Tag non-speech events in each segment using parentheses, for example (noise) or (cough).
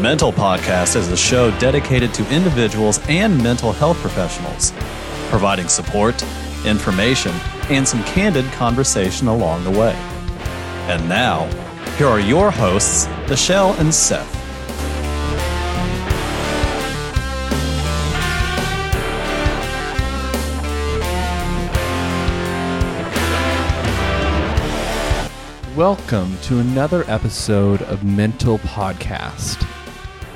Mental Podcast is a show dedicated to individuals and mental health professionals, providing support, information, and some candid conversation along the way. And now, here are your hosts, Michelle and Seth. Welcome to another episode of Mental Podcast.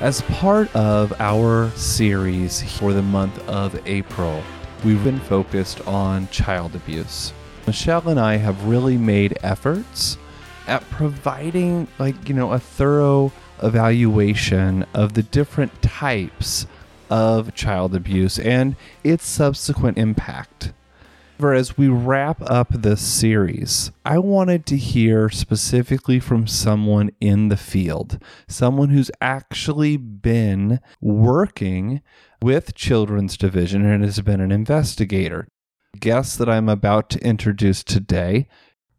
As part of our series for the month of April, we've been focused on child abuse. Michelle and I have really made efforts at providing, like, you know, a thorough evaluation of the different types of child abuse and its subsequent impact. As we wrap up this series, I wanted to hear specifically from someone in the field, someone who's actually been working with Children's Division and has been an investigator. The guest that I'm about to introduce today,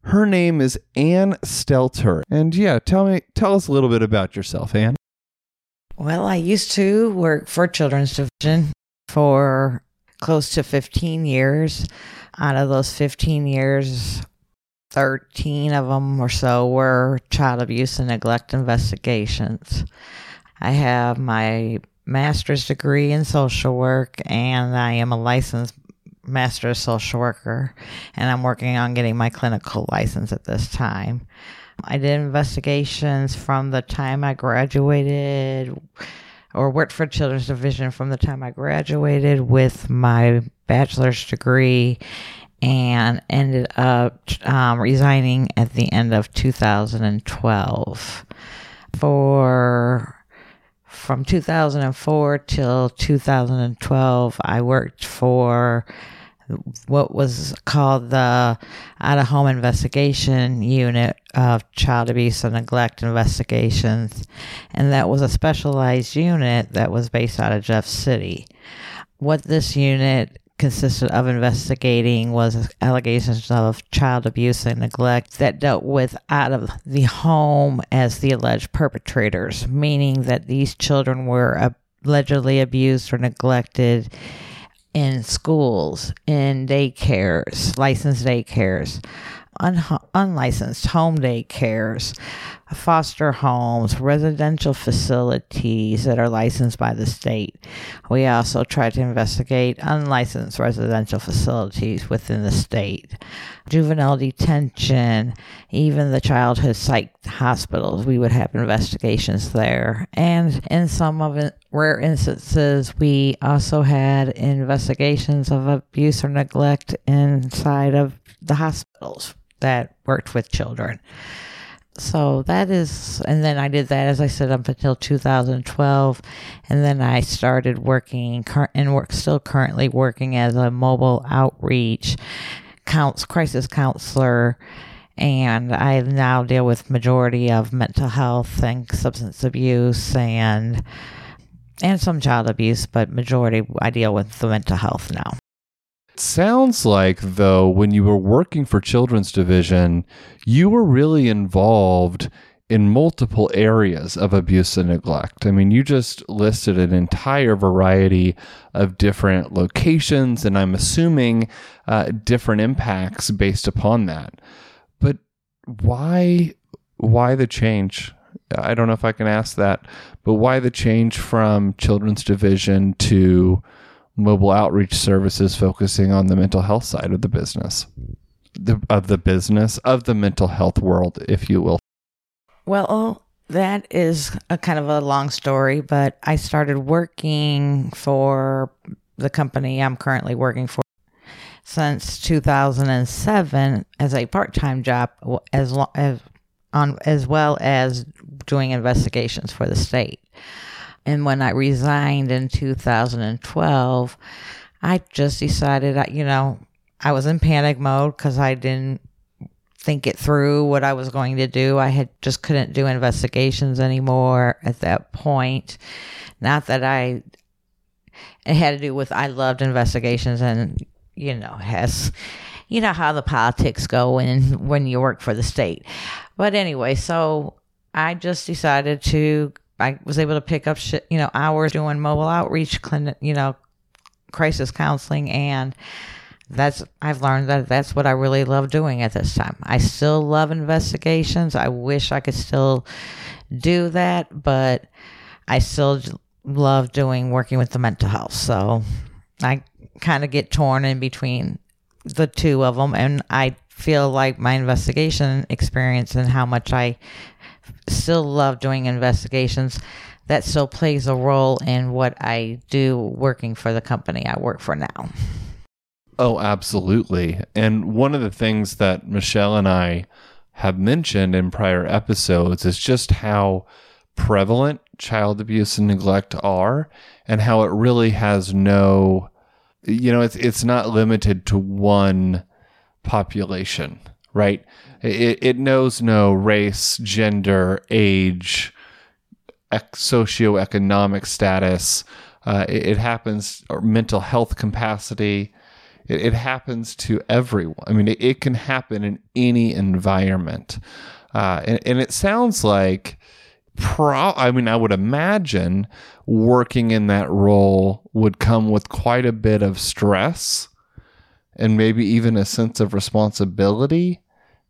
her name is Anne Stelter. And yeah, tell me tell us a little bit about yourself, Anne. Well, I used to work for Children's Division for close to 15 years. Out of those 15 years, 13 of them or so were child abuse and neglect investigations. I have my master's degree in social work and I am a licensed master social worker and I'm working on getting my clinical license at this time. I did investigations from the time I graduated or worked for Children's Division from the time I graduated with my bachelor's degree and ended up um, resigning at the end of 2012. For from 2004 till 2012, I worked for what was called the out of home investigation unit of child abuse and neglect investigations. And that was a specialized unit that was based out of Jeff City. What this unit consisted of investigating was allegations of child abuse and neglect that dealt with out of the home as the alleged perpetrators, meaning that these children were allegedly abused or neglected in schools, in daycares, licensed daycares, un- unlicensed home daycares, foster homes, residential facilities that are licensed by the state. We also try to investigate unlicensed residential facilities within the state, juvenile detention, even the childhood psych hospitals. We would have investigations there. And in some of it, rare instances, we also had investigations of abuse or neglect inside of the hospitals that worked with children. So that is, and then I did that, as I said, up until 2012. And then I started working and work, still currently working as a mobile outreach counts, crisis counselor. And I now deal with majority of mental health and substance abuse and and some child abuse, but majority I deal with the mental health now. It sounds like, though, when you were working for Children's Division, you were really involved in multiple areas of abuse and neglect. I mean, you just listed an entire variety of different locations, and I'm assuming uh, different impacts based upon that. But why, why the change? I don't know if I can ask that, but why the change from Children's Division to mobile outreach services focusing on the mental health side of the business, the, of the business, of the mental health world, if you will. Well, that is a kind of a long story, but I started working for the company I'm currently working for since 2007 as a part-time job as long as on as well as doing investigations for the state. And when I resigned in 2012, I just decided, I, you know, I was in panic mode because I didn't think it through what I was going to do. I had just couldn't do investigations anymore at that point. Not that I, it had to do with I loved investigations and, you know, has, you know how the politics go when when you work for the state. But anyway, so I just decided to I was able to pick up shit, you know, hours doing mobile outreach clinic, you know, crisis counseling and that's I've learned that that's what I really love doing at this time. I still love investigations. I wish I could still do that, but I still love doing working with the mental health. So I kind of get torn in between the two of them and I feel like my investigation experience and how much I still love doing investigations that still plays a role in what I do working for the company I work for now. Oh, absolutely. And one of the things that Michelle and I have mentioned in prior episodes is just how prevalent child abuse and neglect are and how it really has no you know it's it's not limited to one population, right? It, it knows no race, gender, age, ec- socioeconomic status. Uh, it, it, happens, or mental health capacity. It, it happens to everyone. I mean, it, it can happen in any environment. Uh, and, and it sounds like, pro- I mean, I would imagine working in that role would come with quite a bit of stress and maybe even a sense of responsibility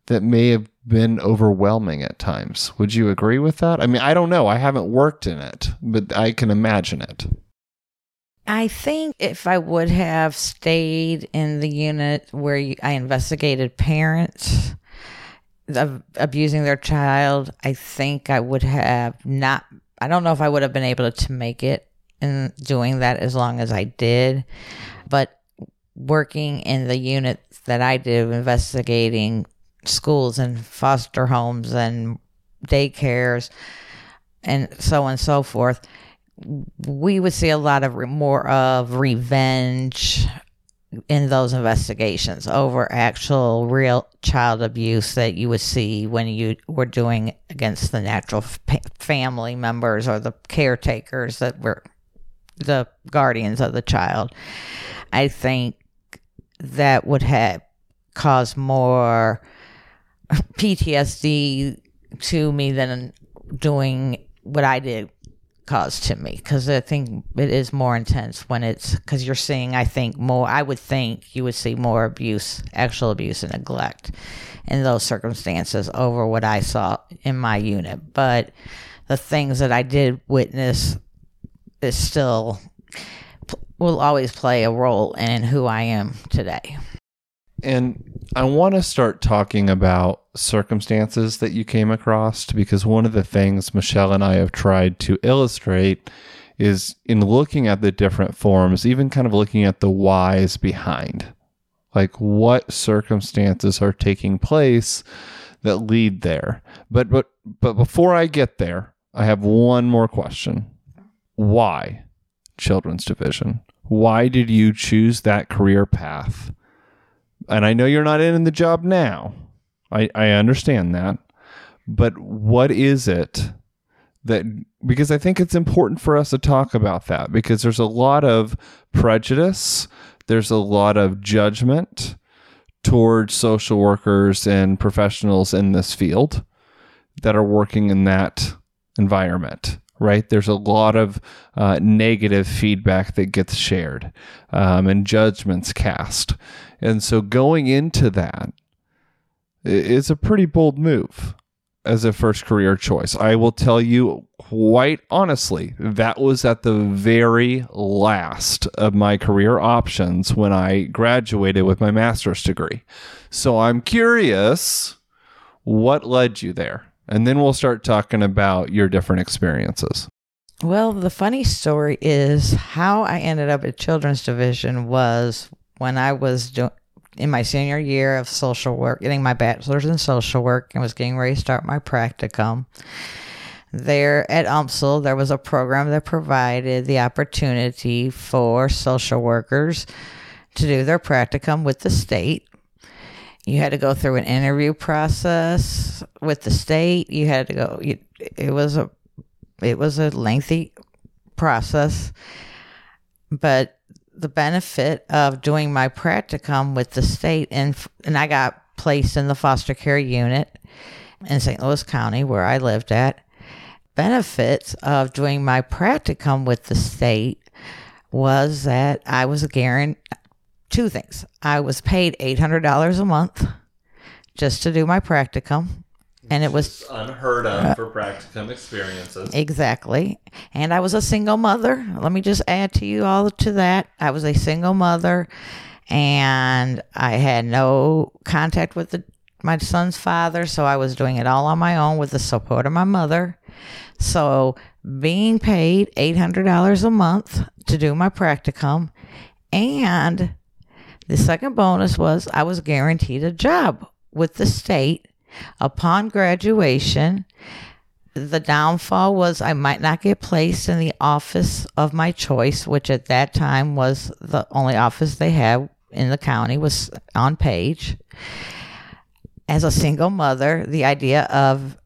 that may have been overwhelming at times. Would you agree with that? I mean, I don't know. I haven't worked in it, but I can imagine it. I think if I would have stayed in the unit where I investigated parents abusing their child, I think I would have not. I don't know if I would have been able to make it in doing that as long as I did, but working in the unit that I did investigating schools and foster homes and daycares and so on and so forth, we would see a lot of re- more of revenge in those investigations over actual real child abuse that you would see when you were doing against the natural f- family members or the caretakers that were the guardians of the child. I think that would have caused more PTSD to me than doing what I did caused to me because I think it is more intense when it's because you're seeing, I think, more. I would think you would see more abuse, actual abuse and neglect in those circumstances over what I saw in my unit. But the things that I did witness is still will always play a role in who I am today. And I want to start talking about circumstances that you came across because one of the things Michelle and I have tried to illustrate is in looking at the different forms, even kind of looking at the whys behind. Like what circumstances are taking place that lead there. But but but before I get there, I have one more question. Why children's division? Why did you choose that career path? And I know you're not in the job now. I, I understand that. But what is it that, because I think it's important for us to talk about that because there's a lot of prejudice, there's a lot of judgment towards social workers and professionals in this field that are working in that environment right? There's a lot of uh, negative feedback that gets shared um, and judgments cast. And so going into that is a pretty bold move as a first career choice. I will tell you quite honestly, that was at the very last of my career options when I graduated with my master's degree. So I'm curious what led you there? And then we'll start talking about your different experiences. Well, the funny story is how I ended up at Children's Division was when I was doing in my senior year of social work, getting my bachelor's in social work, and was getting ready to start my practicum. There at UMSL, there was a program that provided the opportunity for social workers to do their practicum with the state you had to go through an interview process with the state. You had to go. it was a it was a lengthy process, but the benefit of doing my practicum with the state and and I got placed in the foster care unit in St. Louis County where I lived at. benefits of doing my practicum with the state was that I was a guaranteed two things. I was paid $800 a month just to do my practicum. And it was unheard of uh, for practicum experiences. Exactly. And I was a single mother. Let me just add to you all to that. I was a single mother and I had no contact with the, my son's father, so I was doing it all on my own with the support of my mother. So being paid $800 a month to do my practicum and the second bonus was I was guaranteed a job with the state upon graduation. The downfall was I might not get placed in the office of my choice, which at that time was the only office they had in the county was on page. As a single mother, the idea of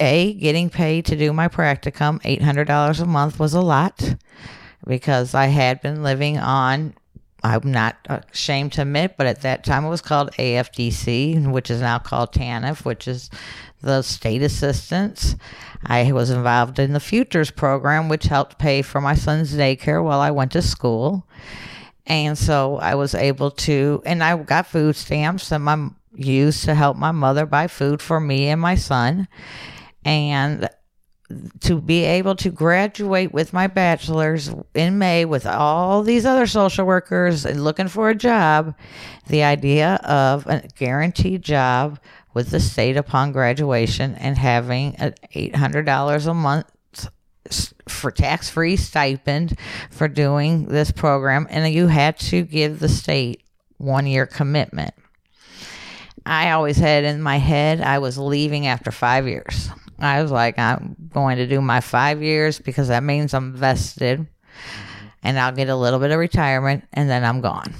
a getting paid to do my practicum, $800 a month was a lot because I had been living on I'm not ashamed to admit, but at that time it was called AFDC, which is now called TANF, which is the state assistance. I was involved in the Futures program, which helped pay for my son's daycare while I went to school. And so I was able to, and I got food stamps that I used to help my mother buy food for me and my son. And to be able to graduate with my bachelor's in May with all these other social workers and looking for a job, the idea of a guaranteed job with the state upon graduation and having an $800 a month for tax free stipend for doing this program, and you had to give the state one year commitment. I always had in my head I was leaving after five years. I was like, I'm going to do my five years because that means I'm vested and I'll get a little bit of retirement and then I'm gone.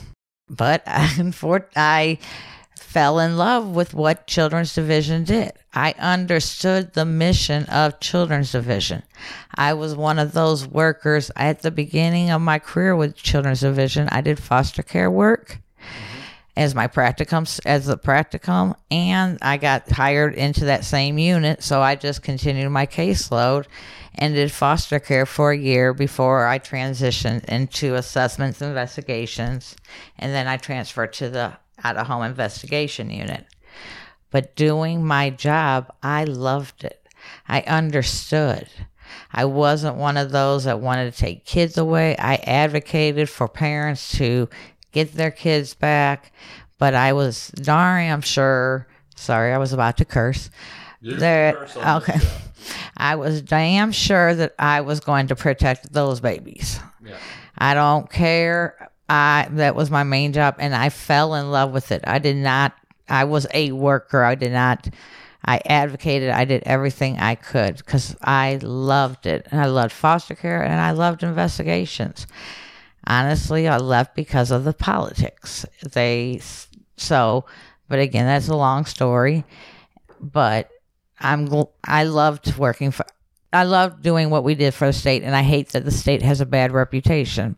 But (laughs) I fell in love with what Children's Division did. I understood the mission of Children's Division. I was one of those workers at the beginning of my career with Children's Division. I did foster care work as my practicum as a practicum and I got hired into that same unit so I just continued my caseload and did foster care for a year before I transitioned into assessments and investigations and then I transferred to the out of home investigation unit. But doing my job I loved it. I understood. I wasn't one of those that wanted to take kids away. I advocated for parents to get their kids back. But I was darn, I'm sure. Sorry, I was about to curse. There, okay. I was damn sure that I was going to protect those babies. Yeah. I don't care. I that was my main job, and I fell in love with it. I did not. I was a worker. I did not. I advocated. I did everything I could because I loved it, and I loved foster care, and I loved investigations honestly, I left because of the politics. They so, but again, that's a long story. But I'm I loved working for. I loved doing what we did for the state, and I hate that the state has a bad reputation.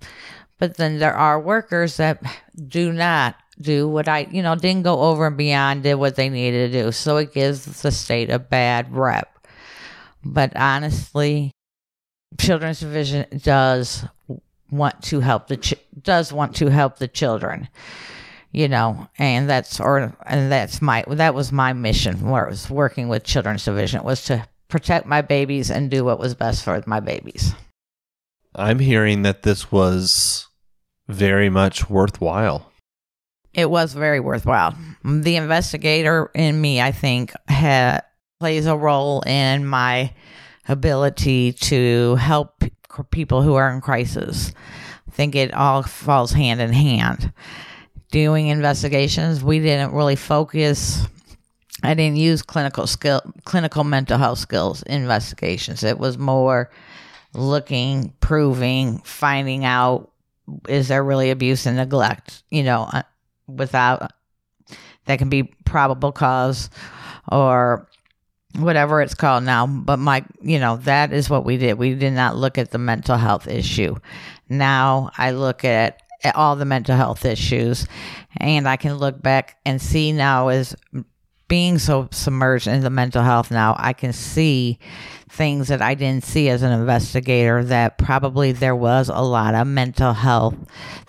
But then there are workers that do not do what I, you know, didn't go over and beyond, did what they needed to do. So it gives the state a bad rep. But honestly, Children's Division does want to help the ch- does want to help the children you know and that's or and that's my that was my mission where I was working with children's division was to protect my babies and do what was best for my babies. I'm hearing that this was very much worthwhile. It was very worthwhile. The investigator in me i think had plays a role in my ability to help people who are in crisis. I think it all falls hand in hand. Doing investigations, we didn't really focus. I didn't use clinical skill, clinical mental health skills investigations. It was more looking, proving, finding out is there really abuse and neglect. You know, uh, without that can be probable cause or whatever it's called now. But my, you know, that is what we did. We did not look at the mental health issue. Now I look at, at all the mental health issues and I can look back and see now as being so submerged in the mental health now, I can see things that I didn't see as an investigator that probably there was a lot of mental health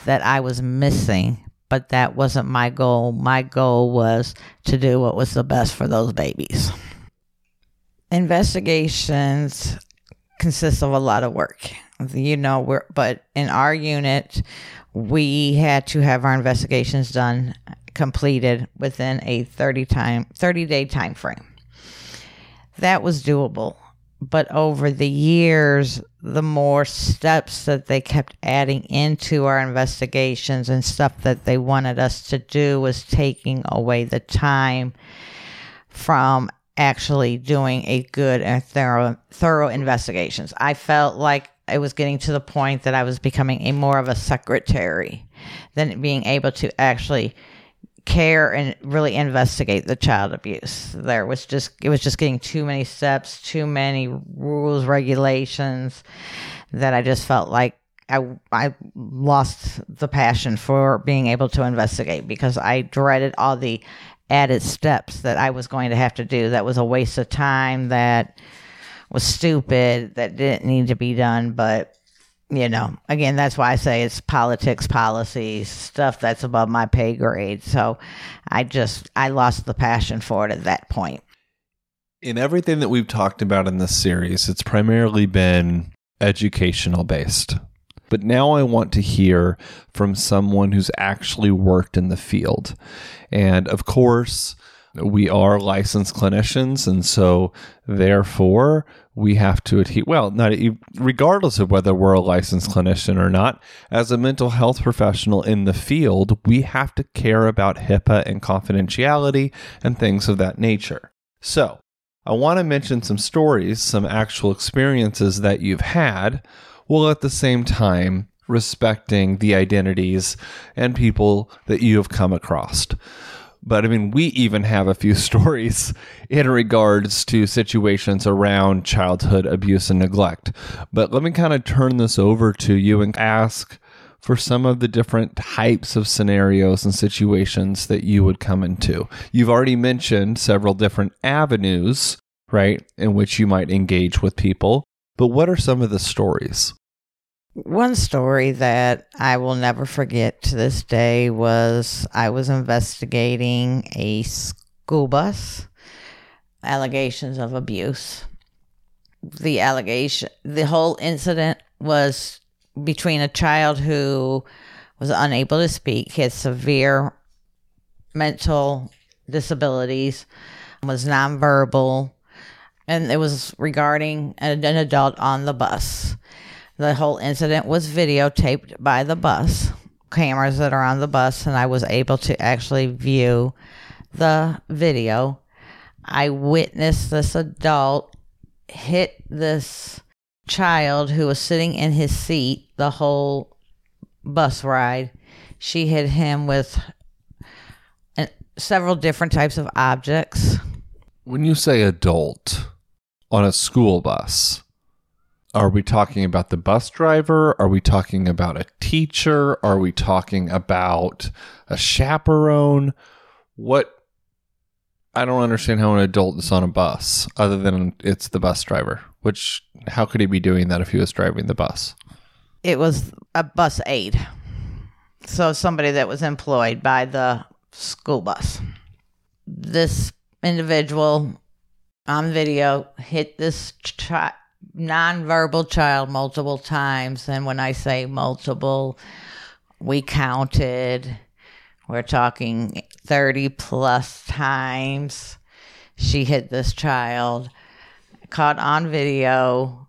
that I was missing, but that wasn't my goal. My goal was to do what was the best for those babies. Investigations consist of a lot of work. You know, we're, but in our unit, we had to have our investigations done completed within a 30 time 30 day time frame. That was doable. But over the years, the more steps that they kept adding into our investigations and stuff that they wanted us to do was taking away the time from actually doing a good and thorough thorough investigations. I felt like it was getting to the point that I was becoming a more of a secretary than being able to actually care and really investigate the child abuse. There was just it was just getting too many steps, too many rules, regulations that I just felt like I I lost the passion for being able to investigate because I dreaded all the added steps that I was going to have to do. That was a waste of time. That was stupid. That didn't need to be done, but you know, again, that's why I say it's politics, policies, stuff that's above my pay grade. So I just, I lost the passion for it at that point. In everything that we've talked about in this series, it's primarily been educational based. But now I want to hear from someone who's actually worked in the field. And of course, we are licensed clinicians. And so, therefore, we have to adhere. Well, not regardless of whether we're a licensed clinician or not, as a mental health professional in the field, we have to care about HIPAA and confidentiality and things of that nature. So, I want to mention some stories, some actual experiences that you've had, while at the same time respecting the identities and people that you have come across. But I mean, we even have a few (laughs) stories in regards to situations around childhood abuse and neglect. But let me kind of turn this over to you and ask for some of the different types of scenarios and situations that you would come into. You've already mentioned several different avenues, right, in which you might engage with people. But what are some of the stories? One story that I will never forget to this day was I was investigating a school bus allegations of abuse. The allegation, the whole incident was between a child who was unable to speak, had severe mental disabilities, was nonverbal, and it was regarding an, an adult on the bus the whole incident was videotaped by the bus cameras that are on the bus, and I was able to actually view the video. I witnessed this adult hit this child who was sitting in his seat the whole bus ride. She hit him with several different types of objects. When you say adult on a school bus, are we talking about the bus driver? Are we talking about a teacher? Are we talking about a chaperone? What? I don't understand how an adult is on a bus other than it's the bus driver. Which, how could he be doing that if he was driving the bus? It was a bus aide. So, somebody that was employed by the school bus. This individual on video hit this child nonverbal child multiple times. And when I say multiple, we counted, we're talking 30 plus times. She hit this child, caught on video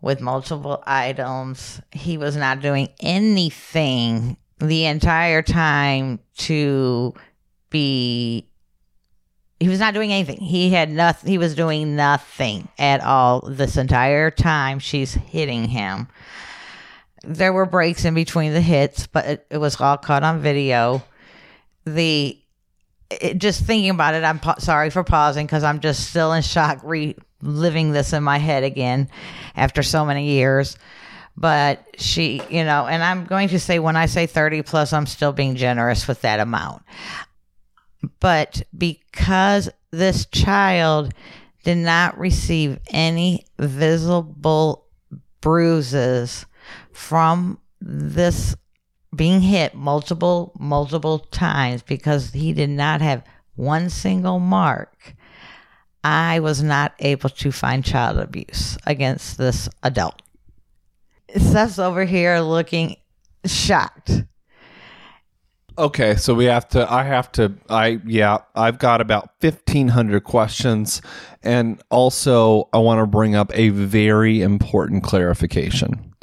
with multiple items. He was not doing anything the entire time to be he was not doing anything. He had nothing. He was doing nothing at all this entire time. She's hitting him. There were breaks in between the hits, but it, it was all caught on video. The it, just thinking about it, I'm pa- sorry for pausing because I'm just still in shock, reliving this in my head again after so many years. But she, you know, and I'm going to say when I say 30 plus, I'm still being generous with that amount but because this child did not receive any visible bruises from this being hit multiple, multiple times because he did not have one single mark. I was not able to find child abuse against this adult. Seth's over here looking shocked. Okay, so we have to. I have to. I yeah. I've got about fifteen hundred questions, and also I want to bring up a very important clarification,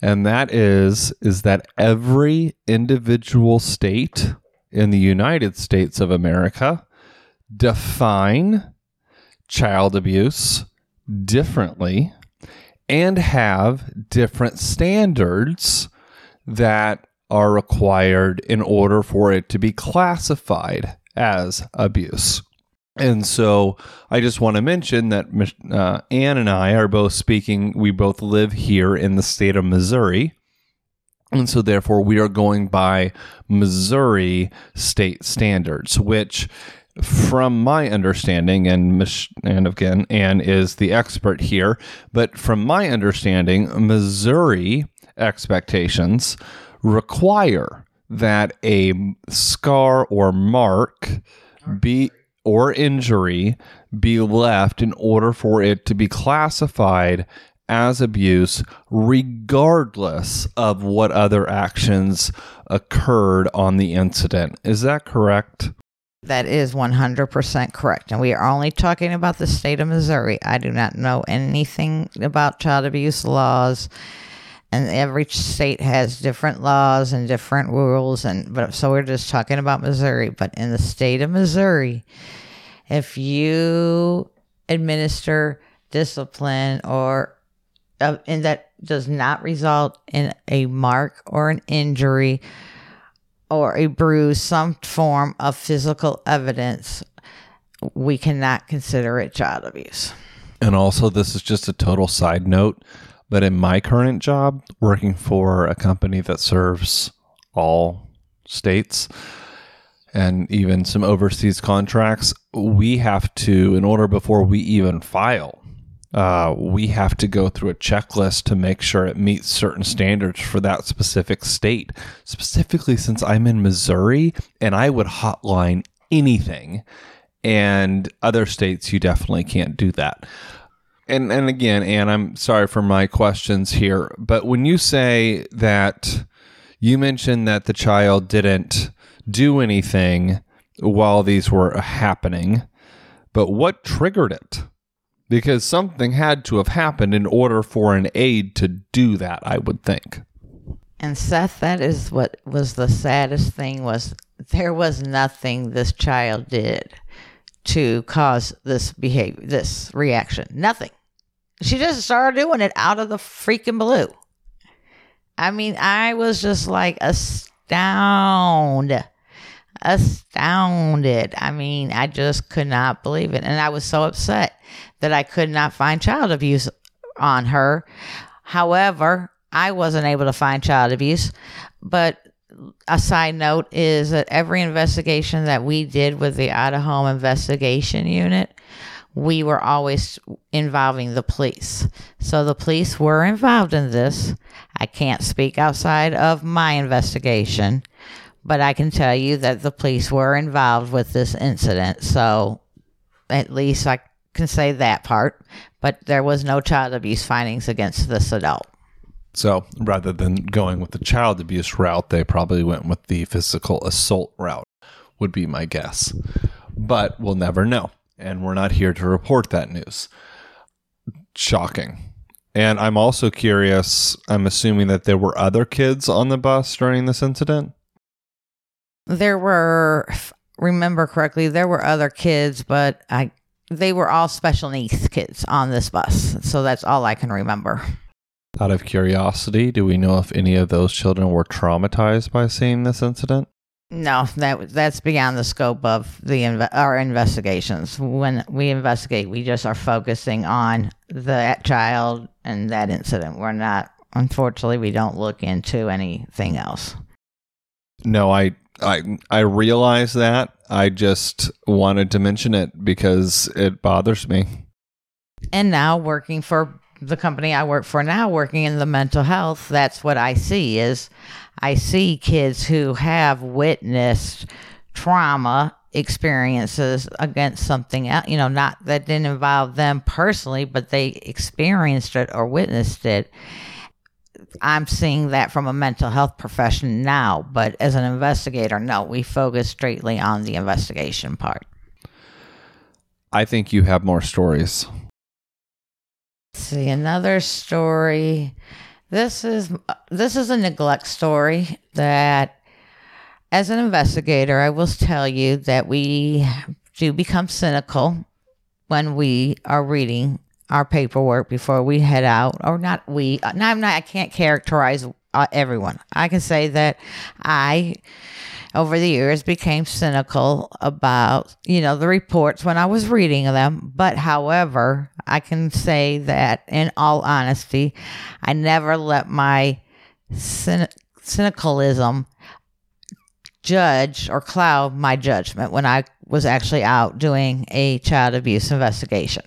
and that is is that every individual state in the United States of America define child abuse differently and have different standards that are required in order for it to be classified as abuse. And so I just want to mention that uh, Anne and I are both speaking, we both live here in the state of Missouri. And so therefore we are going by Missouri state standards, which from my understanding, and and again, Anne is the expert here, but from my understanding, Missouri expectations require that a scar or mark be or injury be left in order for it to be classified as abuse regardless of what other actions occurred on the incident. Is that correct? That is 100% correct. And we are only talking about the state of Missouri. I do not know anything about child abuse laws and every state has different laws and different rules and but so we're just talking about Missouri but in the state of Missouri if you administer discipline or uh, and that does not result in a mark or an injury or a bruise some form of physical evidence we cannot consider it child abuse. And also this is just a total side note but in my current job, working for a company that serves all states and even some overseas contracts, we have to, in order before we even file, uh, we have to go through a checklist to make sure it meets certain standards for that specific state. Specifically, since I'm in Missouri and I would hotline anything, and other states, you definitely can't do that and and again, Anne, I'm sorry for my questions here, but when you say that you mentioned that the child didn't do anything while these were happening, but what triggered it? Because something had to have happened in order for an aide to do that, I would think. And Seth, that is what was the saddest thing was there was nothing this child did to cause this behavior, this reaction. Nothing. She just started doing it out of the freaking blue. I mean, I was just like astounded. Astounded. I mean, I just could not believe it. And I was so upset that I could not find child abuse on her. However, I wasn't able to find child abuse. But a side note is that every investigation that we did with the Out of Home Investigation Unit, we were always involving the police. So the police were involved in this. I can't speak outside of my investigation, but I can tell you that the police were involved with this incident. So at least I can say that part. But there was no child abuse findings against this adult. So rather than going with the child abuse route, they probably went with the physical assault route, would be my guess. But we'll never know and we're not here to report that news. Shocking. And I'm also curious, I'm assuming that there were other kids on the bus during this incident? There were, remember correctly, there were other kids, but I they were all special needs kids on this bus. So that's all I can remember. Out of curiosity, do we know if any of those children were traumatized by seeing this incident? No, that that's beyond the scope of the our investigations. When we investigate, we just are focusing on that child and that incident. We're not, unfortunately, we don't look into anything else. No, I I I realize that. I just wanted to mention it because it bothers me. And now working for the company I work for now, working in the mental health, that's what I see is I see kids who have witnessed trauma experiences against something else, you know, not that didn't involve them personally, but they experienced it or witnessed it. I'm seeing that from a mental health profession now, but as an investigator, no, we focus straightly on the investigation part. I think you have more stories. See another story. This is this is a neglect story that as an investigator, I will tell you that we do become cynical when we are reading our paperwork before we head out, or not we. No, I'm not. I can't characterize uh, everyone. I can say that I, over the years, became cynical about you know the reports when I was reading them. But however, I can say that in all honesty, I never let my cynic- cynicalism judge or cloud my judgment when I was actually out doing a child abuse investigation.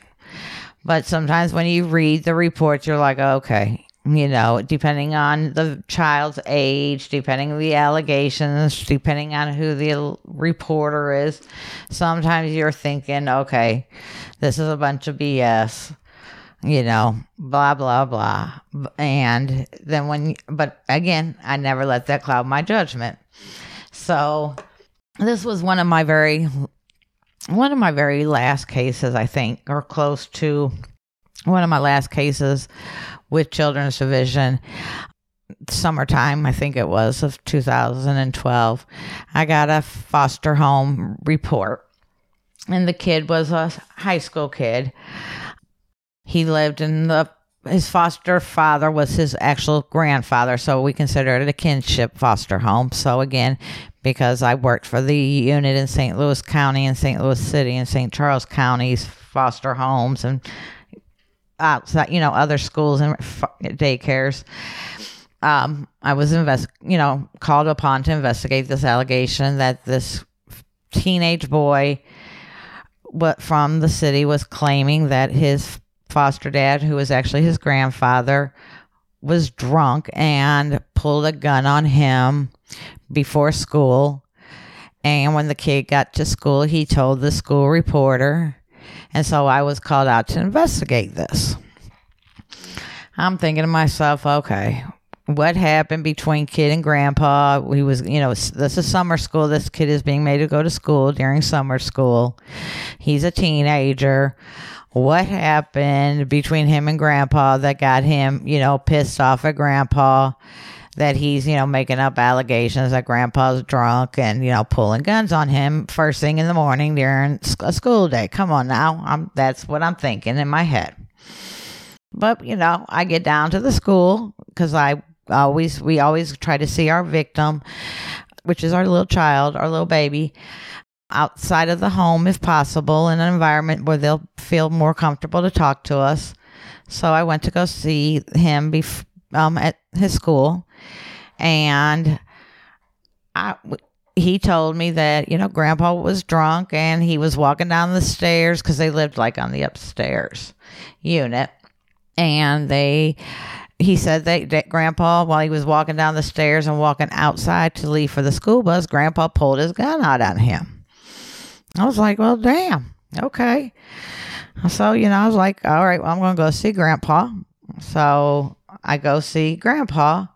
But sometimes when you read the reports, you're like, oh, okay, you know, depending on the child's age, depending on the allegations, depending on who the reporter is, sometimes you're thinking, okay, this is a bunch of BS, you know, blah, blah, blah. And then when, but again, I never let that cloud my judgment. So this was one of my very one of my very last cases, I think, or close to one of my last cases with Children's Division. Summertime, I think it was, of 2012. I got a foster home report, and the kid was a high school kid. He lived in the his foster father was his actual grandfather, so we considered it a kinship foster home. So again, because I worked for the unit in St. Louis County and St. Louis City and St. Charles counties, foster homes and outside, you know, other schools and daycares. Um, I was invest, you know, called upon to investigate this allegation that this teenage boy, what from the city, was claiming that his foster dad, who was actually his grandfather, was drunk and pulled a gun on him before school. And when the kid got to school, he told the school reporter. And so I was called out to investigate this. I'm thinking to myself, okay, what happened between kid and grandpa? He was, you know, this is summer school. This kid is being made to go to school during summer school. He's a teenager what happened between him and grandpa that got him, you know, pissed off at grandpa that he's, you know, making up allegations that grandpa's drunk and, you know, pulling guns on him first thing in the morning during a school day. Come on now. I'm that's what I'm thinking in my head. But, you know, I get down to the school cuz I always we always try to see our victim, which is our little child, our little baby outside of the home if possible in an environment where they'll feel more comfortable to talk to us. So I went to go see him bef- um, at his school, and I, he told me that you know Grandpa was drunk and he was walking down the stairs because they lived like on the upstairs unit, and they. He said that, that Grandpa, while he was walking down the stairs and walking outside to leave for the school bus, Grandpa pulled his gun out on him. I was like, well, damn. Okay. So, you know, I was like, all right, well, I'm going to go see grandpa. So I go see grandpa.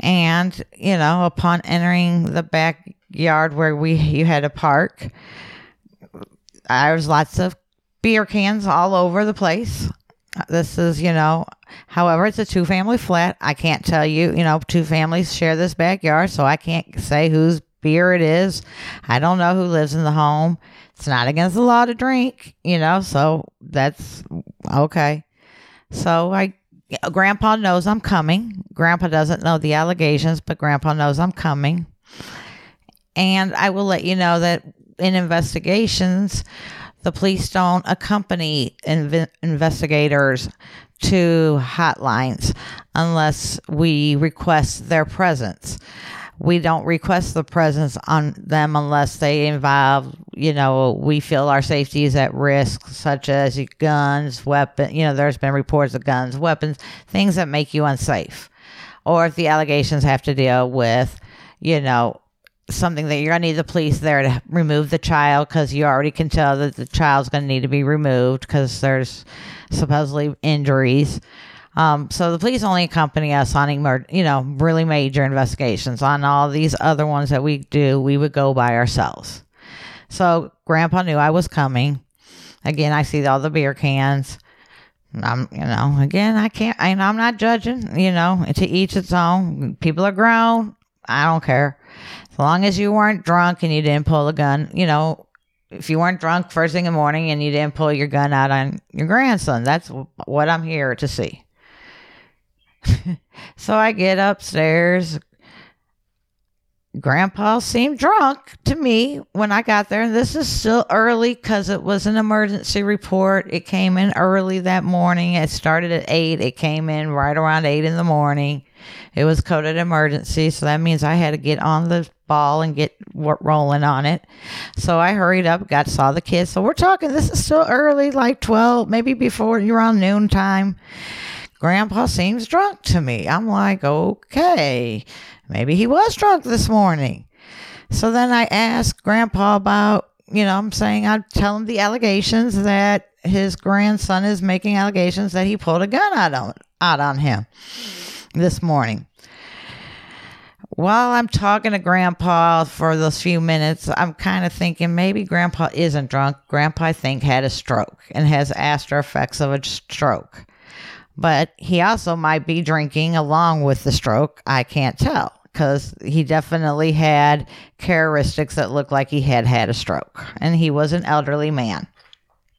And, you know, upon entering the backyard where we you had to park, there was lots of beer cans all over the place. This is, you know, however, it's a two family flat. I can't tell you, you know, two families share this backyard, so I can't say whose beer it is. I don't know who lives in the home. It's not against the law to drink, you know, so that's okay. So I grandpa knows I'm coming. Grandpa doesn't know the allegations, but grandpa knows I'm coming. And I will let you know that in investigations, the police don't accompany inv- investigators to hotlines unless we request their presence we don't request the presence on them unless they involve, you know, we feel our safety is at risk, such as guns, weapon. You know, there's been reports of guns, weapons, things that make you unsafe, or if the allegations have to deal with, you know, something that you're going to need the police there to remove the child because you already can tell that the child's going to need to be removed because there's supposedly injuries. Um, so the police only accompany us on, emer- you know, really major investigations. On all these other ones that we do, we would go by ourselves. So Grandpa knew I was coming. Again, I see all the beer cans. I'm, you know, again, I can't, I, I'm not judging, you know, to each its own. People are grown. I don't care. As long as you weren't drunk and you didn't pull a gun, you know, if you weren't drunk first thing in the morning and you didn't pull your gun out on your grandson, that's what I'm here to see. (laughs) so I get upstairs. Grandpa seemed drunk to me when I got there. And this is still early because it was an emergency report. It came in early that morning. It started at 8. It came in right around 8 in the morning. It was coded emergency. So that means I had to get on the ball and get rolling on it. So I hurried up, got saw the kids. So we're talking, this is still early, like 12, maybe before around noon time. Grandpa seems drunk to me. I'm like, okay, maybe he was drunk this morning. So then I asked Grandpa about, you know, I'm saying I'd tell him the allegations that his grandson is making allegations that he pulled a gun out on, out on him this morning. While I'm talking to Grandpa for those few minutes, I'm kind of thinking maybe Grandpa isn't drunk. Grandpa, I think, had a stroke and has after effects of a stroke but he also might be drinking along with the stroke. I can't tell because he definitely had characteristics that looked like he had had a stroke, and he was an elderly man.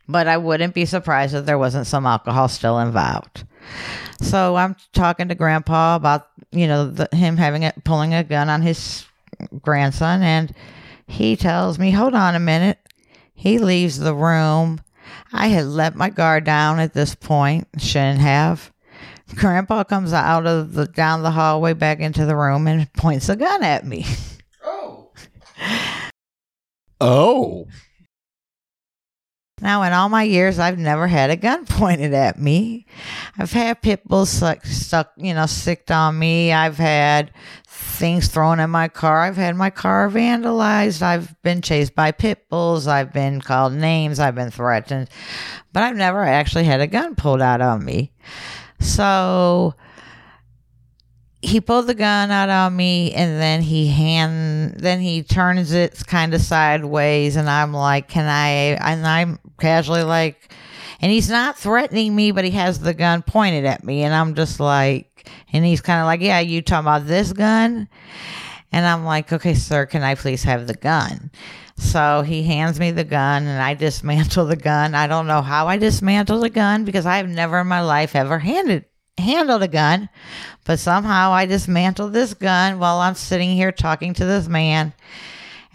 But I wouldn't be surprised if there wasn't some alcohol still involved. So I'm talking to Grandpa about you know the, him having it pulling a gun on his grandson, and he tells me, "Hold on a minute." He leaves the room I had let my guard down at this point, shouldn't have. Grandpa comes out of the down the hallway back into the room and points a gun at me. Oh. oh. Now, in all my years, I've never had a gun (laughs) pointed at me. I've had pit bulls stuck, stuck, you know, sicked on me. I've had things thrown in my car. I've had my car vandalized. I've been chased by pit bulls. I've been called names. I've been threatened, but I've never actually had a gun pulled out on me. So he pulled the gun out on me and then he hand then he turns it kind of sideways and I'm like, "Can I?" And I'm casually like, and he's not threatening me, but he has the gun pointed at me, and I'm just like, and he's kind of like, Yeah, you talking about this gun? And I'm like, Okay, sir, can I please have the gun? So he hands me the gun and I dismantle the gun. I don't know how I dismantle the gun because I have never in my life ever handed handled a gun, but somehow I dismantled this gun while I'm sitting here talking to this man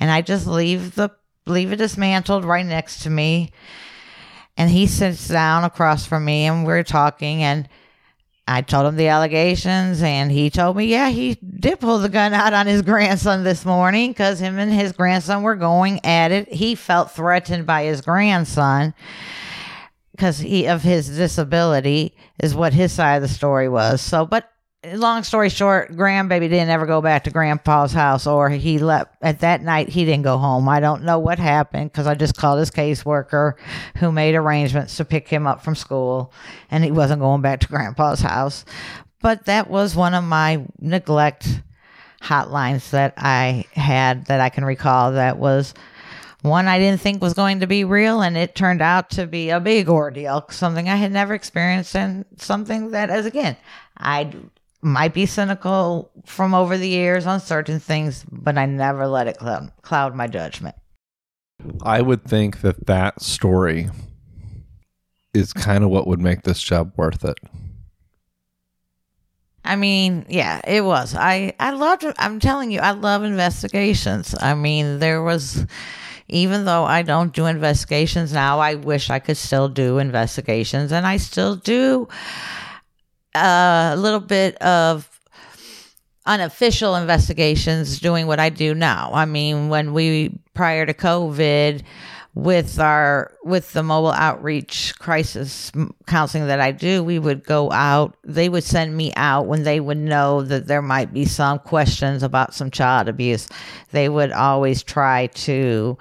and I just leave the leave it dismantled right next to me. And he sits down across from me and we're talking and I told him the allegations, and he told me, yeah, he did pull the gun out on his grandson this morning because him and his grandson were going at it. He felt threatened by his grandson because he of his disability is what his side of the story was. So, but long story short, grandbaby didn't ever go back to grandpa's house, or he left at that night. He didn't go home. I don't know what happened because I just called his caseworker, who made arrangements to pick him up from school, and he wasn't going back to grandpa's house. But that was one of my neglect hotlines that I had that I can recall. That was one I didn't think was going to be real, and it turned out to be a big ordeal, something I had never experienced, and something that, as again, I might be cynical from over the years on certain things, but I never let it cloud, cloud my judgment. I would think that that story is kind of what would make this job worth it. I mean, yeah, it was. I I loved. I'm telling you, I love investigations. I mean, there was, even though I don't do investigations now, I wish I could still do investigations, and I still do uh, a little bit of unofficial investigations doing what I do now. I mean, when we prior to COVID with our with the mobile outreach crisis counseling that I do, we would go out. They would send me out when they would know that there might be some questions about some child abuse. They would always try to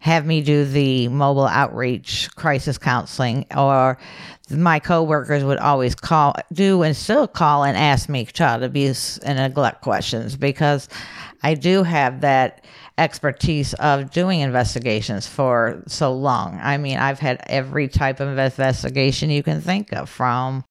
have me do the mobile outreach crisis counseling or my coworkers would always call do and still call and ask me child abuse and neglect questions because I do have that expertise of doing investigations for so long. I mean, I've had every type of investigation you can think of from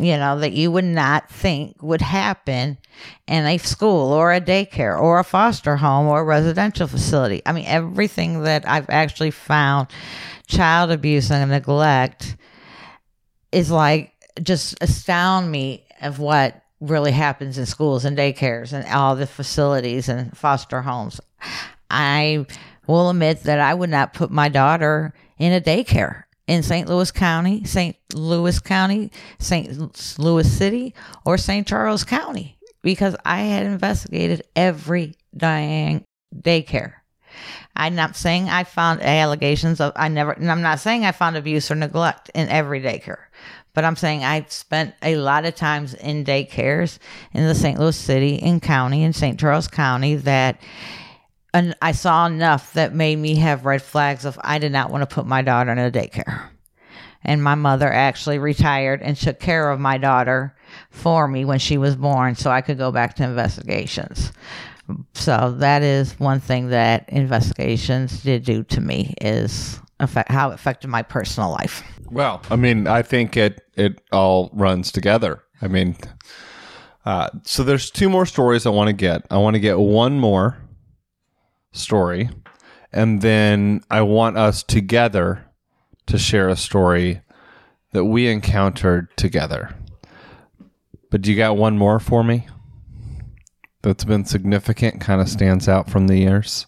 you know, that you would not think would happen in a school or a daycare or a foster home or a residential facility. I mean, everything that I've actually found child abuse and neglect is like just astound me of what really happens in schools and daycares and all the facilities and foster homes. I will admit that I would not put my daughter in a daycare in St. Louis County, St. Louis County, St. Louis City, or St. Charles County because I had investigated every dying daycare. I'm not saying I found allegations of I never and I'm not saying I found abuse or neglect in every daycare. But I'm saying I spent a lot of times in daycares in the St. Louis City and County in St. Charles County that and I saw enough that made me have red flags of I did not want to put my daughter in a daycare. And my mother actually retired and took care of my daughter for me when she was born so I could go back to investigations. So that is one thing that investigations did do to me is affect how it affected my personal life. Well, I mean, I think it it all runs together. I mean, uh, so there's two more stories I want to get. I want to get one more story, and then I want us together to share a story that we encountered together. But do you got one more for me? That's been significant, kind of stands out from the years,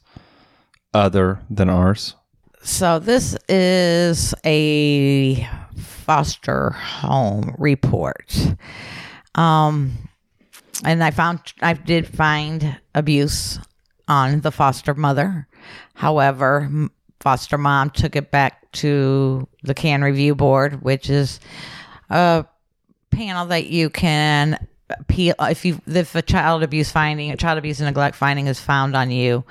other than ours. So this is a foster home report. Um, and I found I did find abuse on the foster mother. However, foster mom took it back to the CAN review board, which is a panel that you can appeal if you if a child abuse finding, a child abuse and neglect finding is found on you,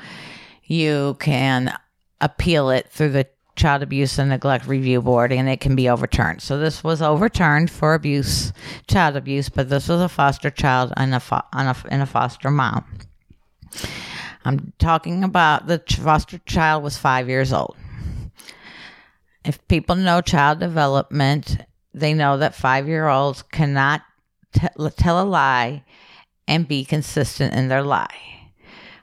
you can appeal it through the Child Abuse and Neglect Review Board and it can be overturned. So this was overturned for abuse, child abuse, but this was a foster child and a, fo- and a, and a foster mom. I'm talking about the foster child was five years old. If people know child development, they know that five year olds cannot t- tell a lie and be consistent in their lie.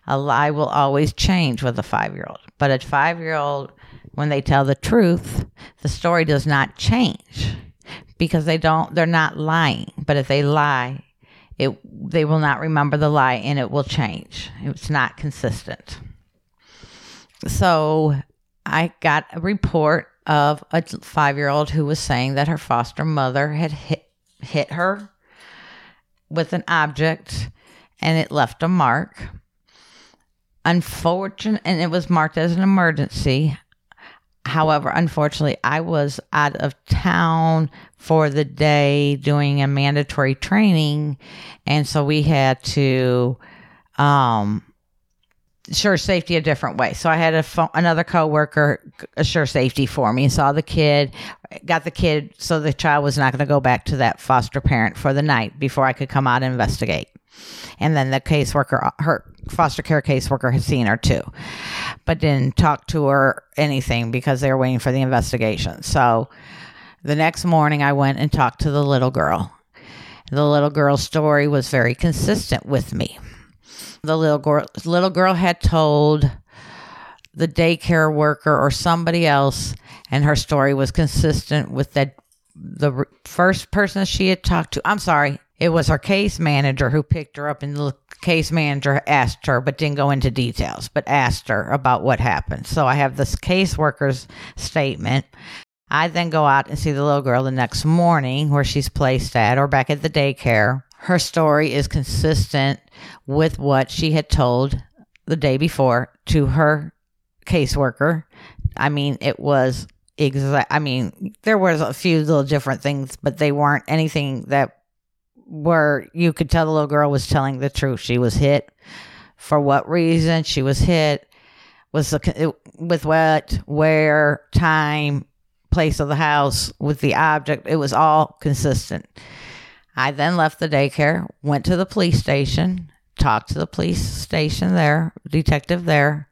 A lie will always change with a five year old. But a five year old, when they tell the truth, the story does not change because they don't, they're not lying. But if they lie, it, they will not remember the lie and it will change. It's not consistent. So I got a report of a five year old who was saying that her foster mother had hit, hit her with an object and it left a mark unfortunate, and it was marked as an emergency. However, unfortunately, I was out of town for the day doing a mandatory training, and so we had to um, assure safety a different way. So I had a fo- another coworker uh, assure safety for me. Saw the kid, got the kid, so the child was not going to go back to that foster parent for the night before I could come out and investigate. And then the caseworker, uh, her foster care caseworker, had seen her too, but didn't talk to her anything because they were waiting for the investigation. So the next morning, I went and talked to the little girl. The little girl's story was very consistent with me. The little girl, little girl had told the daycare worker or somebody else, and her story was consistent with that the first person she had talked to. I'm sorry, it was her case manager who picked her up, and the case manager asked her, but didn't go into details, but asked her about what happened. So I have this caseworker's statement. I then go out and see the little girl the next morning where she's placed at or back at the daycare. her story is consistent with what she had told the day before to her caseworker. I mean, it was exact. I mean, there was a few little different things, but they weren't anything that were you could tell the little girl was telling the truth. She was hit. For what reason she was hit was the, with what, where, time, place of the house, with the object. It was all consistent. I then left the daycare, went to the police station, talked to the police station there, detective there.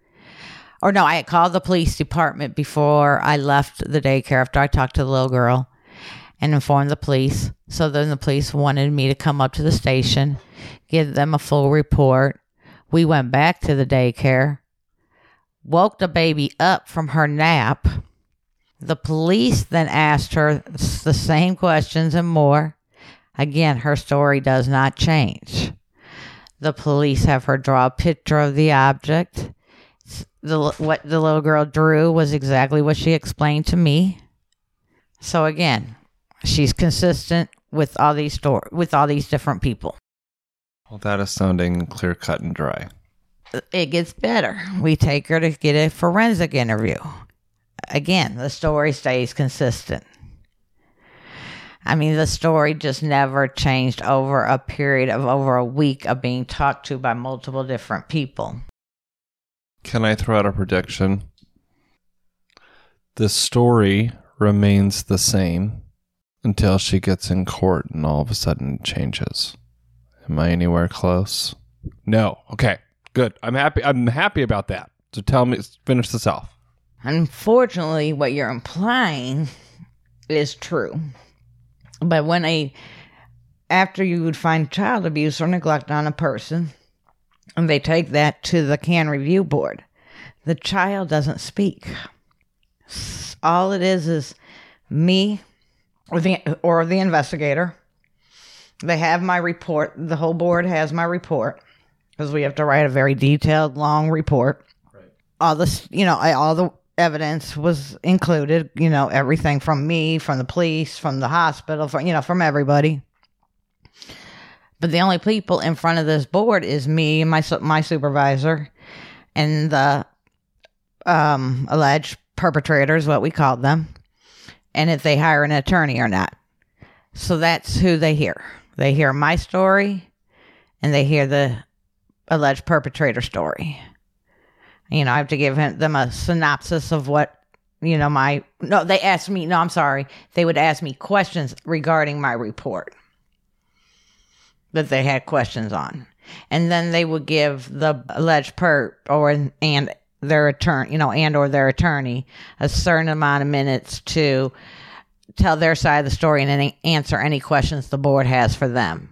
Or no, I had called the police department before I left the daycare after I talked to the little girl and informed the police. So then the police wanted me to come up to the station, give them a full report. We went back to the daycare, woke the baby up from her nap. The police then asked her the same questions and more. Again, her story does not change. The police have her draw a picture of the object. The, what the little girl drew was exactly what she explained to me. So again, she's consistent with all these store with all these different people. Well, that is sounding clear cut and dry. Uh, it gets better. We take her to get a forensic interview. Again, the story stays consistent. I mean, the story just never changed over a period of over a week of being talked to by multiple different people. Can I throw out a prediction? The story remains the same until she gets in court and all of a sudden it changes. Am I anywhere close? No. Okay. Good. I'm happy. I'm happy about that. So tell me, finish this off. Unfortunately, what you're implying is true. But when a after you would find child abuse or neglect on a person, and they take that to the CAN review board, the child doesn't speak. All it is is me or the or the investigator. They have my report. The whole board has my report because we have to write a very detailed, long report. Right. All this, you know, all the evidence was included, you know, everything from me, from the police, from the hospital, from, you know, from everybody. But the only people in front of this board is me my my supervisor and the um, alleged perpetrators, what we called them, and if they hire an attorney or not. So that's who they hear. They hear my story and they hear the alleged perpetrator story you know, I have to give them a synopsis of what, you know, my, no, they asked me, no, I'm sorry. They would ask me questions regarding my report that they had questions on. And then they would give the alleged perp or, and their attorney, you know, and or their attorney a certain amount of minutes to tell their side of the story and any, answer any questions the board has for them.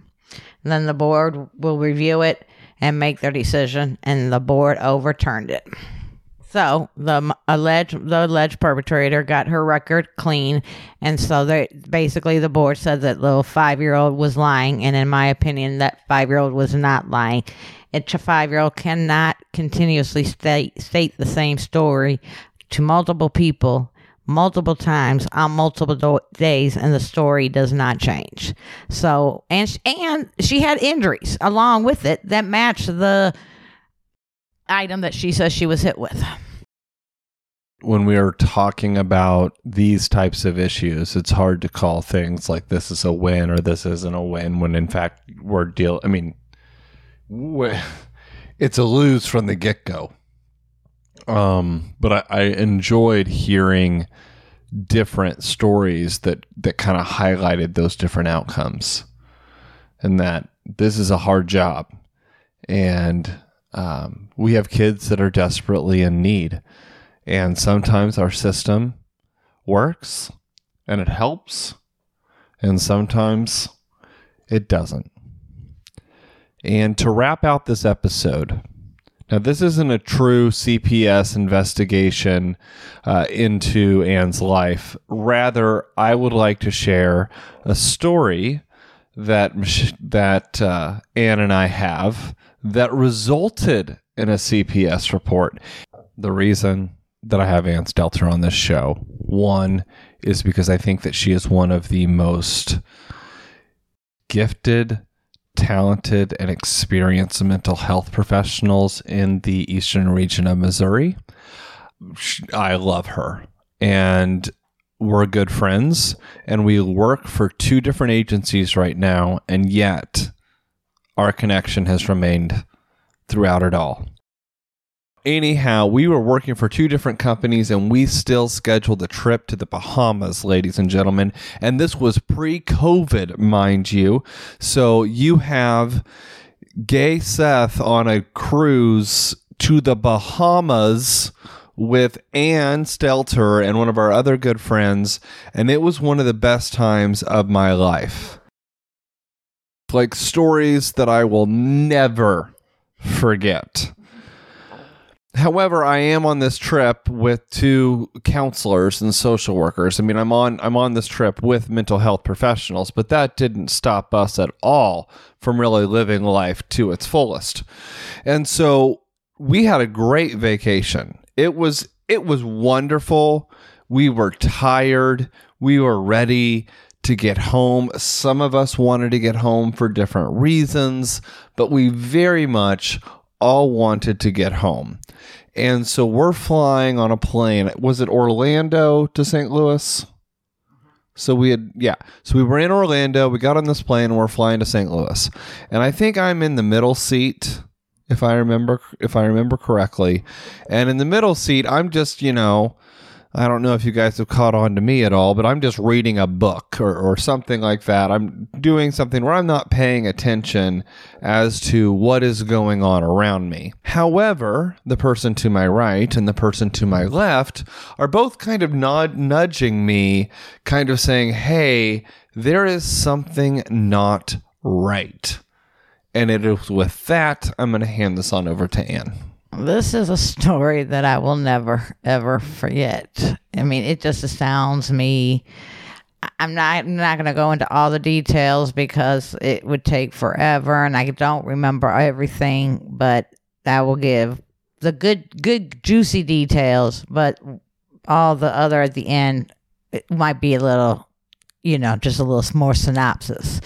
And then the board will review it and make their decision, and the board overturned it. So the alleged the alleged perpetrator got her record clean, and so they basically the board said that little five year old was lying, and in my opinion, that five year old was not lying. It's A five year old cannot continuously state state the same story to multiple people multiple times on multiple do- days and the story does not change. So and sh- and she had injuries along with it that matched the item that she says she was hit with. When we are talking about these types of issues, it's hard to call things like this is a win or this isn't a win when in fact we're deal I mean (laughs) it's a lose from the get-go. Um, but I, I enjoyed hearing different stories that that kind of highlighted those different outcomes, and that this is a hard job, and um, we have kids that are desperately in need, and sometimes our system works and it helps, and sometimes it doesn't. And to wrap out this episode, now, this isn't a true CPS investigation uh, into Anne's life. Rather, I would like to share a story that that uh, Anne and I have that resulted in a CPS report. The reason that I have Anne Stelter on this show, one is because I think that she is one of the most gifted talented and experienced mental health professionals in the eastern region of Missouri. I love her. And we're good friends. And we work for two different agencies right now. And yet, our connection has remained throughout it all. Anyhow, we were working for two different companies and we still scheduled a trip to the Bahamas, ladies and gentlemen. And this was pre COVID, mind you. So you have gay Seth on a cruise to the Bahamas with Anne Stelter and one of our other good friends. And it was one of the best times of my life. Like stories that I will never forget. However, I am on this trip with two counselors and social workers. I mean, I'm on I'm on this trip with mental health professionals, but that didn't stop us at all from really living life to its fullest. And so we had a great vacation. It was it was wonderful. We were tired. We were ready to get home. Some of us wanted to get home for different reasons, but we very much all wanted to get home. And so we're flying on a plane. Was it Orlando to St. Louis? So we had, yeah. So we were in Orlando. We got on this plane and we're flying to St. Louis. And I think I'm in the middle seat, if I remember, if I remember correctly. And in the middle seat, I'm just, you know, I don't know if you guys have caught on to me at all, but I'm just reading a book or, or something like that. I'm doing something where I'm not paying attention as to what is going on around me. However, the person to my right and the person to my left are both kind of nod, nudging me, kind of saying, hey, there is something not right. And it is with that, I'm going to hand this on over to Anne. This is a story that I will never ever forget. I mean, it just astounds me. I'm not I'm not going to go into all the details because it would take forever and I don't remember everything, but I will give the good good juicy details, but all the other at the end it might be a little you know, just a little more synopsis.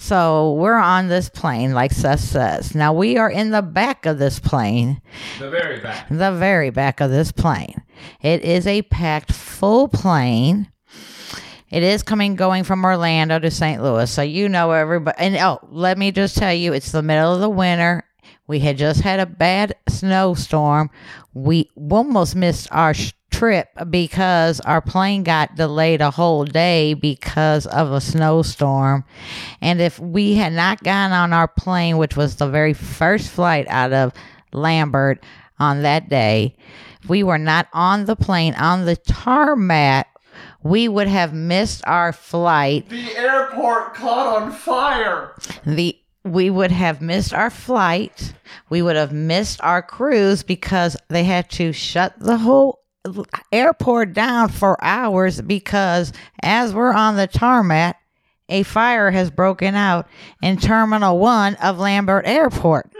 So we're on this plane, like Seth says. Now we are in the back of this plane. The very back. The very back of this plane. It is a packed full plane. It is coming going from Orlando to St. Louis. So you know everybody. And oh, let me just tell you, it's the middle of the winter. We had just had a bad snowstorm. We almost missed our sh- trip because our plane got delayed a whole day because of a snowstorm. And if we had not gone on our plane, which was the very first flight out of Lambert on that day, we were not on the plane on the tarmac, we would have missed our flight. The airport caught on fire. The we would have missed our flight. We would have missed our cruise because they had to shut the whole airport down for hours because as we're on the tarmac, a fire has broken out in Terminal 1 of Lambert Airport.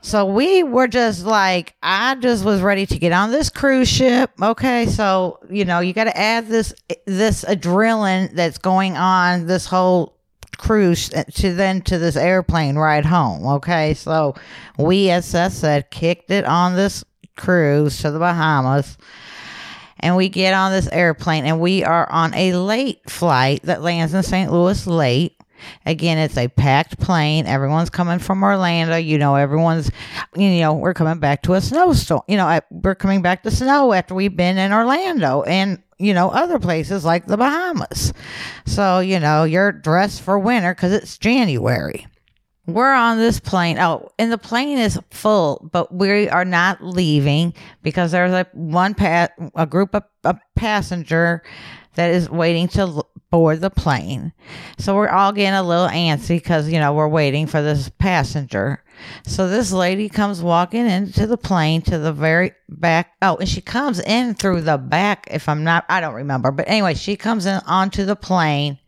so we were just like, I just was ready to get on this cruise ship. Okay, so you know, you got to add this this adrenaline that's going on this whole cruise to then to this airplane ride home. Okay, so we, as Seth said, kicked it on this cruise to the Bahamas. And we get on this airplane and we are on a late flight that lands in St. Louis late. Again, it's a packed plane. Everyone's coming from Orlando. You know, everyone's, you know, we're coming back to a snowstorm. You know, we're coming back to snow after we've been in Orlando and, you know, other places like the Bahamas. So, you know, you're dressed for winter because it's January we're on this plane. Oh, and the plane is full, but we are not leaving because there's a one pat a group of a passenger that is waiting to board the plane. So we're all getting a little antsy because you know we're waiting for this passenger. So this lady comes walking into the plane to the very back. Oh, and she comes in through the back. If I'm not, I don't remember. But anyway, she comes in onto the plane,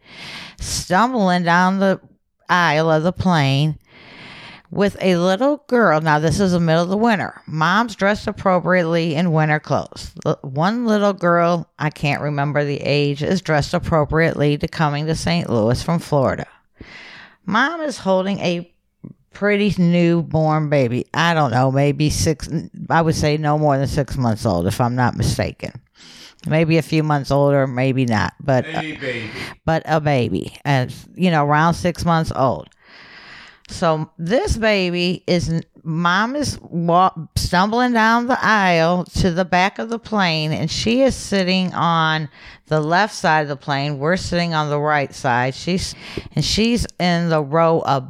stumbling down the aisle of the plane with a little girl. Now, this is the middle of the winter. Mom's dressed appropriately in winter clothes. One little girl, I can't remember the age, is dressed appropriately to coming to St. Louis from Florida. Mom is holding a pretty newborn baby. I don't know, maybe six, I would say no more than six months old, if I'm not mistaken. Maybe a few months older, maybe not, but but a baby, and you know, around six months old. So this baby is mom is wa- stumbling down the aisle to the back of the plane, and she is sitting on the left side of the plane. We're sitting on the right side. She's and she's in the row of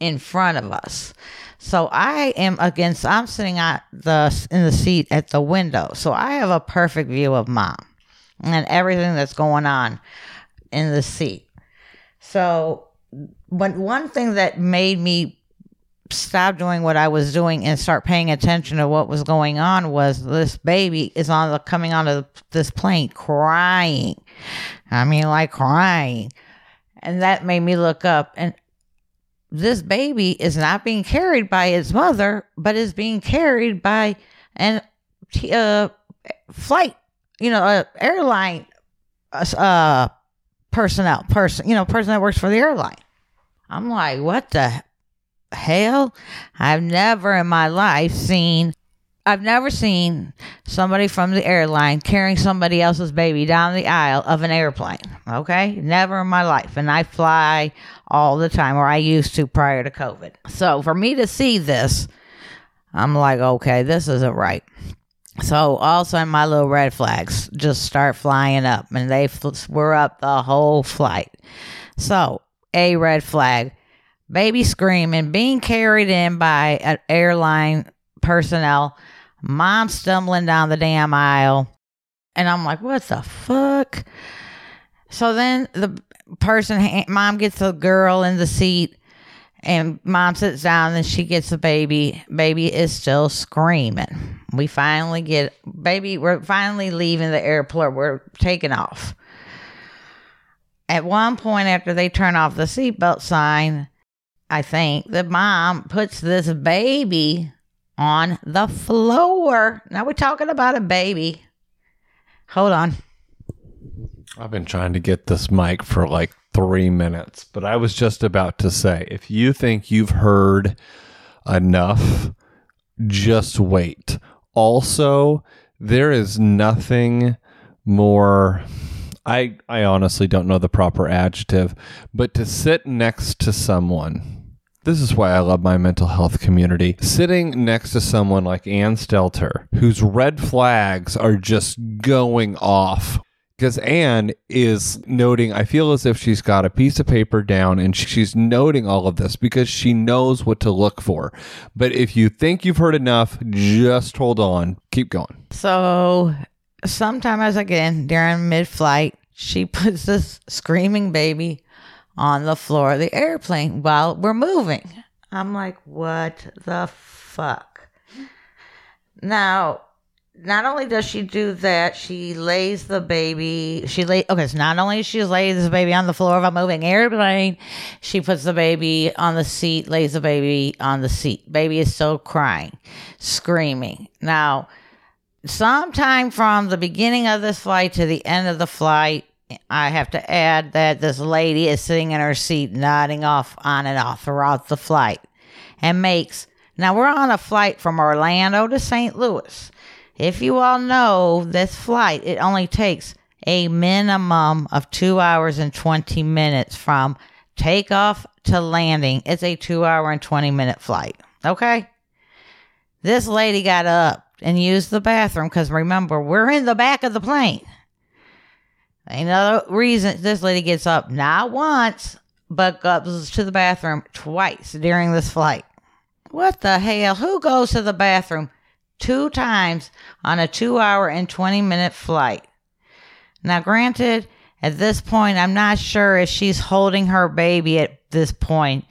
in front of us. So I am against. I'm sitting at the in the seat at the window, so I have a perfect view of mom and everything that's going on in the seat. So, but one thing that made me stop doing what I was doing and start paying attention to what was going on was this baby is on the coming onto this plane crying. I mean, like crying, and that made me look up and this baby is not being carried by its mother, but is being carried by an uh, flight, you know, airline uh, personnel, person, you know, person that works for the airline. I'm like, what the hell? I've never in my life seen I've never seen somebody from the airline carrying somebody else's baby down the aisle of an airplane. Okay? Never in my life. And I fly all the time, or I used to prior to COVID. So for me to see this, I'm like, okay, this isn't right. So all of a sudden, my little red flags just start flying up, and they were up the whole flight. So, a red flag baby screaming, being carried in by an airline personnel Mom stumbling down the damn aisle. And I'm like, what the fuck? So then the person, mom gets the girl in the seat, and mom sits down and she gets the baby. Baby is still screaming. We finally get, baby, we're finally leaving the airport. We're taking off. At one point, after they turn off the seatbelt sign, I think the mom puts this baby on the floor. Now we're talking about a baby. Hold on. I've been trying to get this mic for like three minutes, but I was just about to say if you think you've heard enough, just wait. Also, there is nothing more. I, I honestly don't know the proper adjective, but to sit next to someone this is why I love my mental health community. Sitting next to someone like Anne Stelter, whose red flags are just going off because Anne is noting, I feel as if she's got a piece of paper down and she's noting all of this because she knows what to look for. But if you think you've heard enough, just hold on. Keep going. So, sometime as again during mid flight, she (laughs) puts this screaming baby on the floor of the airplane while we're moving. I'm like, what the fuck? Now, not only does she do that, she lays the baby. She lay okay. So not only she lays the baby on the floor of a moving airplane, she puts the baby on the seat, lays the baby on the seat. Baby is still crying, screaming. Now, sometime from the beginning of this flight to the end of the flight, I have to add that this lady is sitting in her seat, nodding off on and off throughout the flight, and makes. Now we're on a flight from Orlando to St. Louis. If you all know this flight, it only takes a minimum of two hours and 20 minutes from takeoff to landing. It's a two hour and 20 minute flight. Okay? This lady got up and used the bathroom because remember, we're in the back of the plane. Another reason this lady gets up not once, but goes to the bathroom twice during this flight. What the hell? Who goes to the bathroom two times on a two hour and 20 minute flight? Now, granted, at this point, I'm not sure if she's holding her baby at this point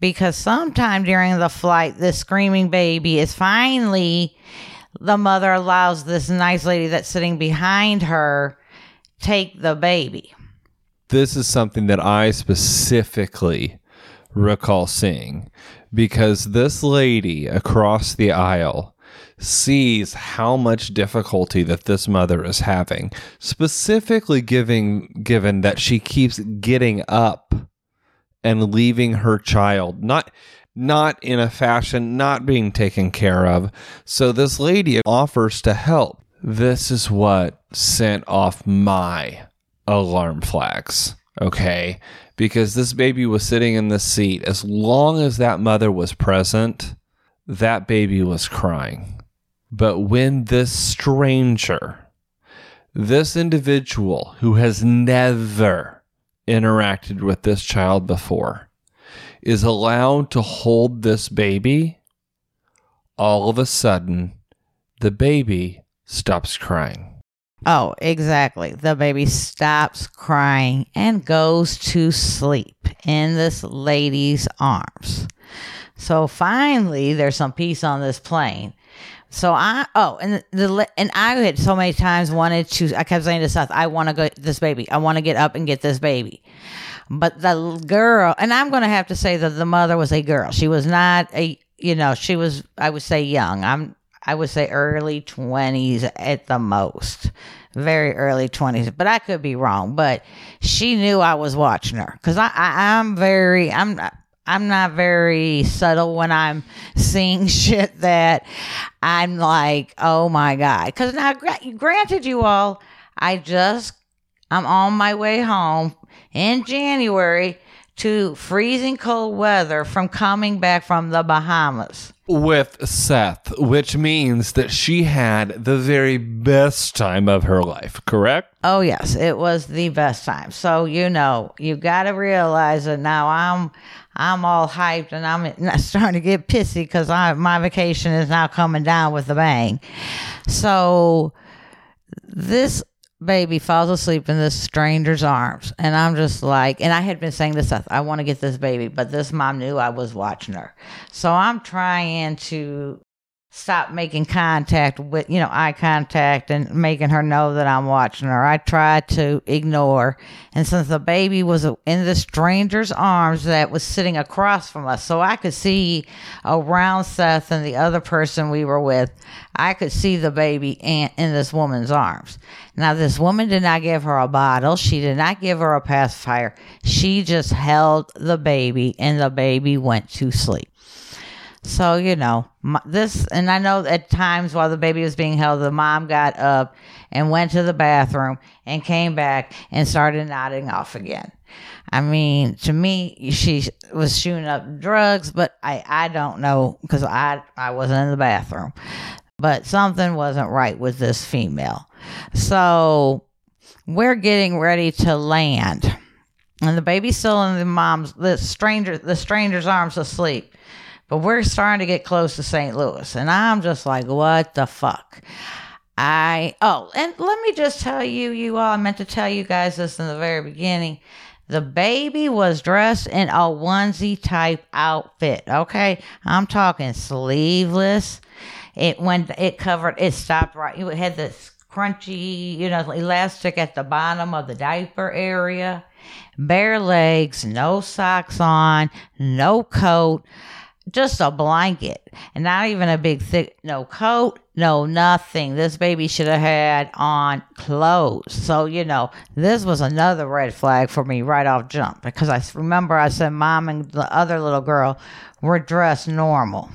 because sometime during the flight, this screaming baby is finally the mother allows this nice lady that's sitting behind her take the baby. This is something that I specifically recall seeing because this lady across the aisle sees how much difficulty that this mother is having specifically giving given that she keeps getting up and leaving her child. Not not in a fashion not being taken care of. So this lady offers to help. This is what sent off my alarm flags. Okay. Because this baby was sitting in the seat. As long as that mother was present, that baby was crying. But when this stranger, this individual who has never interacted with this child before, is allowed to hold this baby, all of a sudden, the baby stops crying. Oh, exactly. The baby stops crying and goes to sleep in this lady's arms. So finally, there's some peace on this plane. So I oh and the and I had so many times wanted to. I kept saying to Seth, "I want to get this baby. I want to get up and get this baby." But the girl, and I'm to have to say that the mother was a girl. She was not a, you know, she was, I would say young. I'm, I would say early 20s at the most. Very early 20s, but I could be wrong. But she knew I was watching her because I, I, I'm very, I'm. I'm not very subtle when I'm seeing (laughs) shit that I'm like, oh my God. Because now, granted, you all, I just, I'm on my way home in January to freezing cold weather from coming back from the Bahamas. With Seth, which means that she had the very best time of her life, correct? Oh, yes, it was the best time. So, you know, you got to realize that now I'm. I'm all hyped and I'm (laughs) starting to get pissy because my vacation is now coming down with a bang. So this baby falls asleep in this stranger's arms. And I'm just like, and I had been saying this, I want to get this baby, but this mom knew I was watching her. So I'm trying to stop making contact with, you know, eye contact and making her know that I'm watching her. I tried to ignore. And since the baby was in the stranger's arms that was sitting across from us, so I could see around Seth and the other person we were with, I could see the baby in, in this woman's arms. Now, this woman did not give her a bottle. She did not give her a pacifier. She just held the baby and the baby went to sleep. So, you know, this, and I know at times while the baby was being held, the mom got up and went to the bathroom and came back and started nodding off again. I mean, to me, she was shooting up drugs, but I, I don't know because I, I wasn't in the bathroom. But something wasn't right with this female. So we're getting ready to land. And the baby's still in the mom's, the stranger, the stranger's arms asleep. But we're starting to get close to St. Louis. And I'm just like, what the fuck? I, oh, and let me just tell you, you all, I meant to tell you guys this in the very beginning. The baby was dressed in a onesie type outfit. Okay. I'm talking sleeveless. It went, it covered, it stopped right. It had this crunchy, you know, elastic at the bottom of the diaper area, bare legs, no socks on, no coat just a blanket. And not even a big thick no coat no nothing. This baby should have had on clothes. So you know this was another red flag for me right off jump. Because i remember i said mom and the other little girl were dressed normal.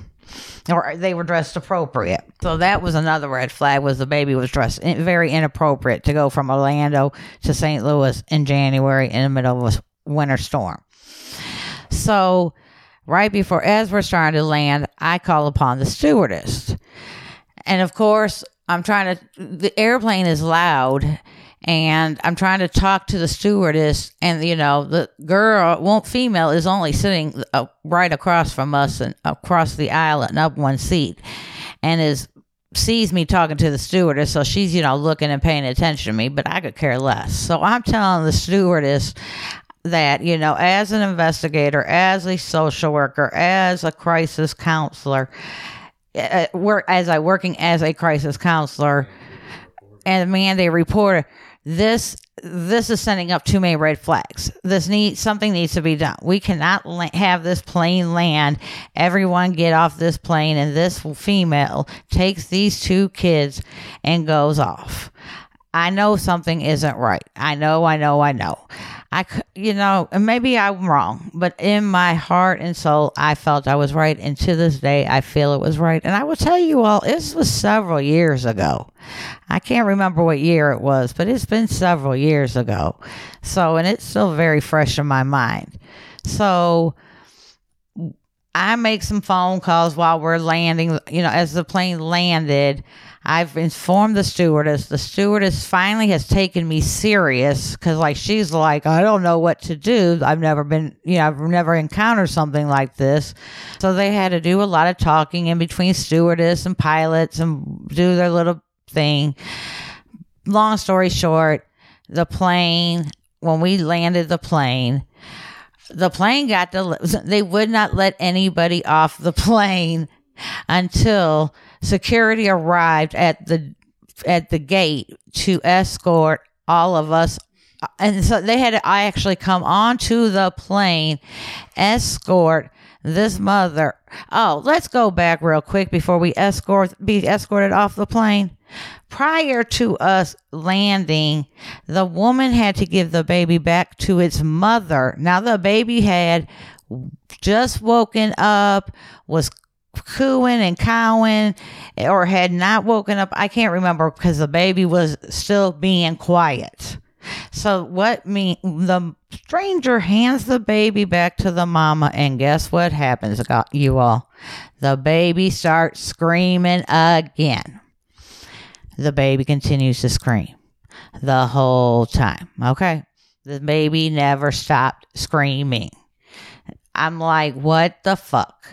Or they were dressed appropriate. So that was another red flag was the baby was dressed very inappropriate to go from orlando to st louis in january in the middle of a winter storm. So right before as we're starting to land, I call upon the stewardess. And of course, I'm trying to the airplane is loud and I'm trying to talk to the stewardess and you know, the girl, won't female is only sitting uh, right across from us and across the aisle and up one seat and is sees me talking to the stewardess, so she's, you know, looking and paying attention to me, but I could care less. So I'm telling the stewardess, that, you know, as an investigator, as a social worker, as a crisis counselor, uh, work as I working as a crisis counselor and mandated reporter, this this is sending up too many red flags. This need something needs to be done. We cannot la- have this plane land. Everyone get off this plane, and this female takes these two kids and goes off. I know something isn't right. I know, I know, I know. I, you know, and maybe I'm wrong, but in my heart and soul, I felt I was right. And to this day, I feel it was right. And I will tell you all, this was several years ago. I can't remember what year it was, but it's been several years ago. So, and it's still very fresh in my mind. So, I make some phone calls while we're landing. You know, as the plane landed, I've informed the stewardess. The stewardess finally has taken me serious because, like, she's like, I don't know what to do. I've never been, you know, I've never encountered something like this. So they had to do a lot of talking in between stewardess and pilots and do their little thing. Long story short, the plane, when we landed the plane, the plane got to, they would not let anybody off the (laughs) plane until security arrived at the at the gate to escort all of us. And so they had I actually come onto the plane escort this mother. Oh let's go back real quick before we escort be escorted off the plane. Prior to us landing the woman had to give the baby back to its mother. Now the baby had just woken up was cooing and cowing or had not woken up. I can't remember because the baby was still being quiet. So what me the stranger hands the baby back to the mama and guess what happens you all? The baby starts screaming again. The baby continues to scream the whole time. Okay. The baby never stopped screaming. I'm like, what the fuck?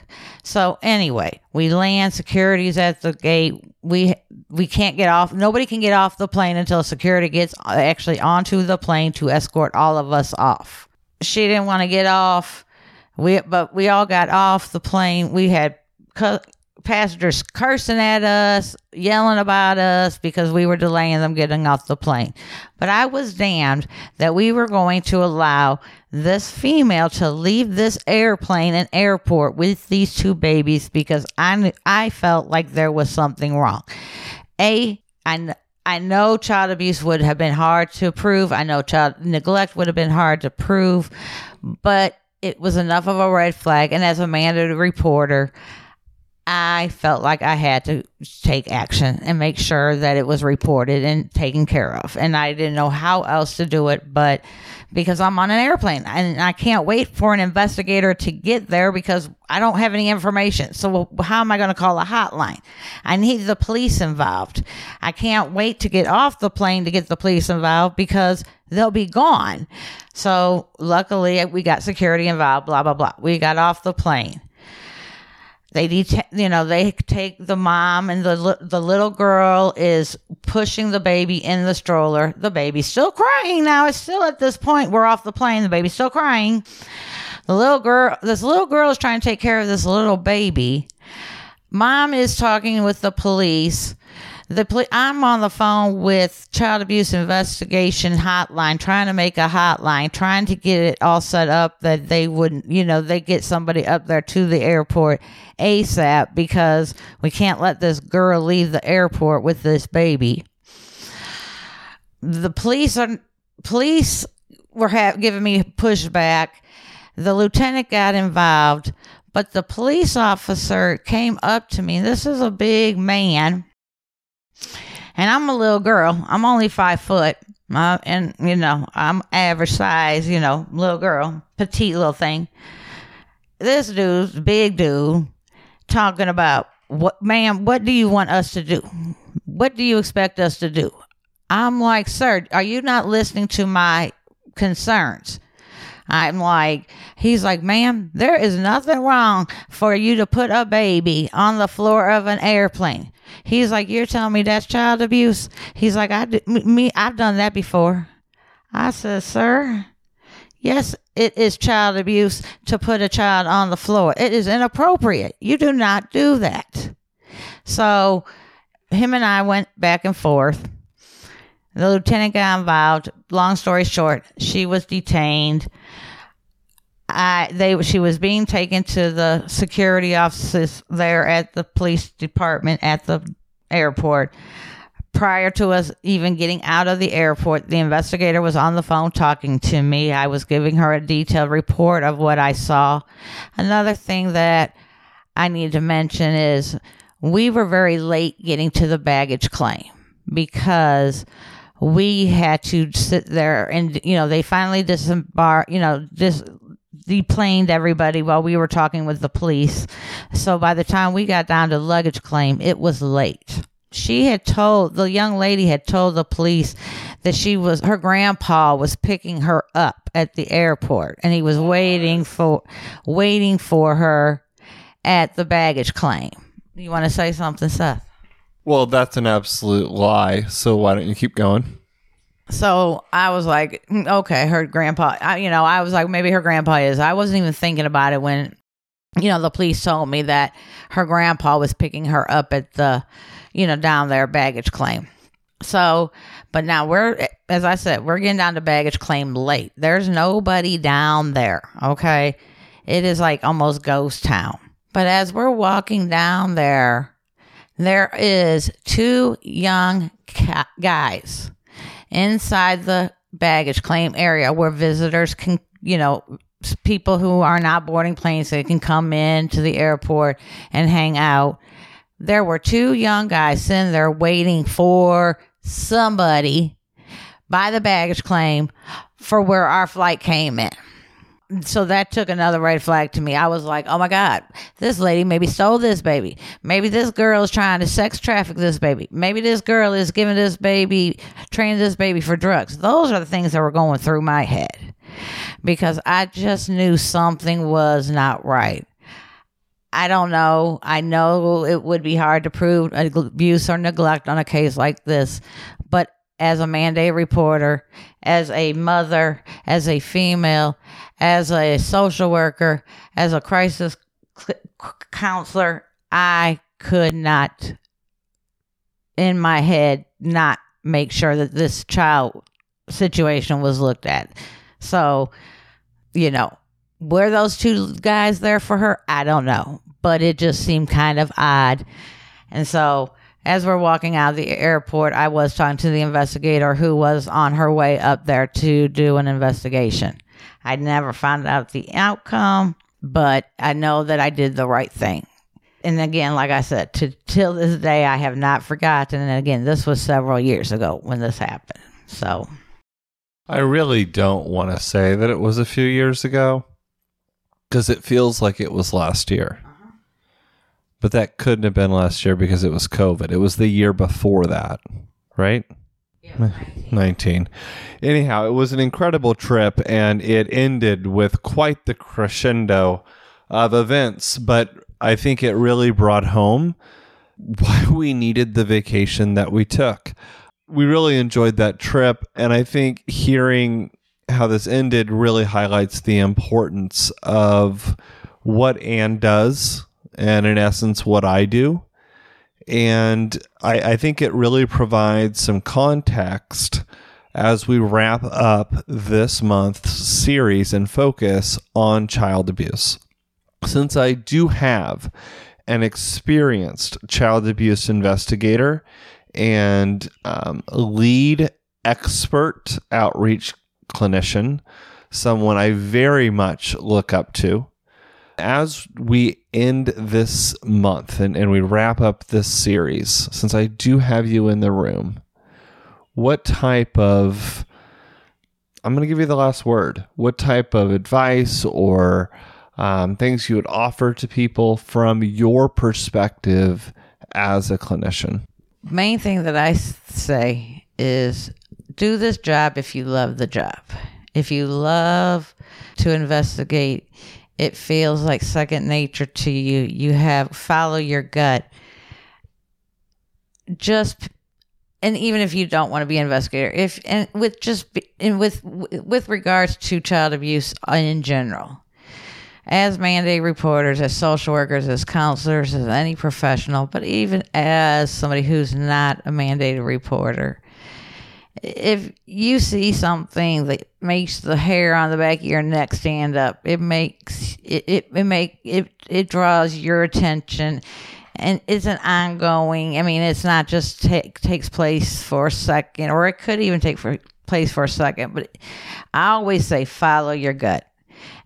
So anyway, we land. Security's at the gate. We we can't get off. Nobody can get off the plane until security gets uh, actually onto the plane to escort all of us off. She didn't want to get off. We but we all got off the plane. We had cu- passengers cursing at us, yelling about us because we were delaying them getting off the plane. But I was damned that we were going to allow this female to leave this airplane and airport with these two babies because I knew, I felt like there was something wrong. A I I know child abuse would have been hard to prove. I know child neglect would have been hard to prove, but it was enough of a red flag. And as a mandated reporter, I felt like I had to take action and make sure that it was reported and taken care of. And I didn't know how else to do it, but because I'm on an airplane and I can't wait for an investigator to get there because I don't have any information. So how am I going to call a hotline? I need the police involved. I can't wait to get off the plane to get the police involved because they'll be gone. So luckily we got security involved, blah, blah, blah. We got off the plane they det- you know they take the mom and the the little girl is pushing the baby in the stroller. The baby's still crying now. It's still at this point we're off the plane the baby's still crying. The little girl this little girl is trying to take care of this little baby. Mom is talking with the police the poli- I'm on the phone with child abuse investigation hotline, trying to make a hotline, trying to get it all set up that they wouldn't, you know, they get somebody up there to the airport ASAP because we can't let this girl leave the airport with this baby. The police are police were ha- giving me pushback. The lieutenant got involved, but the police officer came up to me. This is a big man and I'm a little girl. I'm only five foot. Uh, and, you know, I'm average size, you know, little girl, petite little thing. This dude's big dude talking about, what, ma'am, what do you want us to do? What do you expect us to do? I'm like, sir, are you not listening to my concerns? I'm like, he's like, ma'am, there is nothing wrong for you to put a baby on the floor of an airplane. He's like, you're telling me that's child abuse? He's like, I me, I've done that before. I said, sir, yes, it is child abuse to put a child on the floor. It is inappropriate. You do not do that. So him and I went back and forth. The lieutenant got involved. Long story short, she was detained. I they she was being taken to the security offices there at the police department at the airport. prior to us even getting out of the airport, the investigator was on the phone talking to me. I was giving her a detailed report of what I saw. Another thing that I need to mention is we were very late getting to the baggage claim because we had to sit there and you know they finally disembark you know dis deplaned everybody while we were talking with the police. So by the time we got down to luggage claim it was late. She had told the young lady had told the police that she was her grandpa was picking her up at the airport and he was waiting for waiting for her at the baggage claim. You want to say something seth? Well, that's an absolute lie. So why don't you keep going? So I was like, "Mm, okay, her grandpa, I, you know, I was like, maybe her grandpa is. I wasn't even thinking about it when, you know, the police told me that her grandpa was picking her up at the, you know, down there baggage claim. So, but now we're, as I said, we're getting down to baggage claim late. There's nobody down there. Okay. It is like almost ghost town. But as we're walking down there, there is two young ca- guys inside the baggage claim area where visitors can, you know, people who are not boarding planes, they can come in to the airport and hang out. There were two young guys sitting there waiting for somebody by the baggage claim for where our flight came in. So that took another red flag to me. I was like, oh my God, this lady maybe stole this baby. Maybe this girl is trying to sex traffic this baby. Maybe this girl is giving this baby, training this baby for drugs. Those are the things that were going through my head because I just knew something was not right. I don't know. I know it would be hard to prove abuse or neglect on a case like this, as a mandate reporter, as a mother, as a female, as a social worker, as a crisis counselor, I could not, in my head, not make sure that this child situation was looked at. So, you know, were those two guys there for her? I don't know, but it just seemed kind of odd. And so, as we're walking out of the airport, I was talking to the investigator who was on her way up there to do an investigation. I never found out the outcome, but I know that I did the right thing. And again, like I said, to till this day, I have not forgotten. And again, this was several years ago when this happened. So, I really don't want to say that it was a few years ago because it feels like it was last year. But that couldn't have been last year because it was COVID. It was the year before that, right? 19. Anyhow, it was an incredible trip and it ended with quite the crescendo of events, but I think it really brought home why (laughs) we needed the vacation that we took. We really enjoyed that trip, and I think hearing how this ended really highlights the importance of what Anne does, and in essence, what I do. And I, I think it really provides some context as we wrap up this month's series and focus on child abuse. Since I do have an experienced child abuse investigator and um, lead expert outreach clinician, someone I very much look up to. As we end this month and, and we wrap up this series, since I do have you in the room, what type of I'm going to give you the last word. What type of advice or um, things you would offer to people from your perspective as a clinician? main thing that I say is do this job if you love the job. If you love to investigate, it feels like second nature to you. You have follow your gut. Just and even if you don't want to be an investigator, if and with just and with with regards to child abuse in general, as mandate reporters, as social workers, as counselors, as any professional, but even as somebody who's not a mandated reporter, if you see something that makes the hair on the back of your neck stand up, it makes it it, it make it it draws your attention and it's an ongoing. I mean, it's not just take takes place for a second, or it could even take for, place for a second. But I always say follow your gut,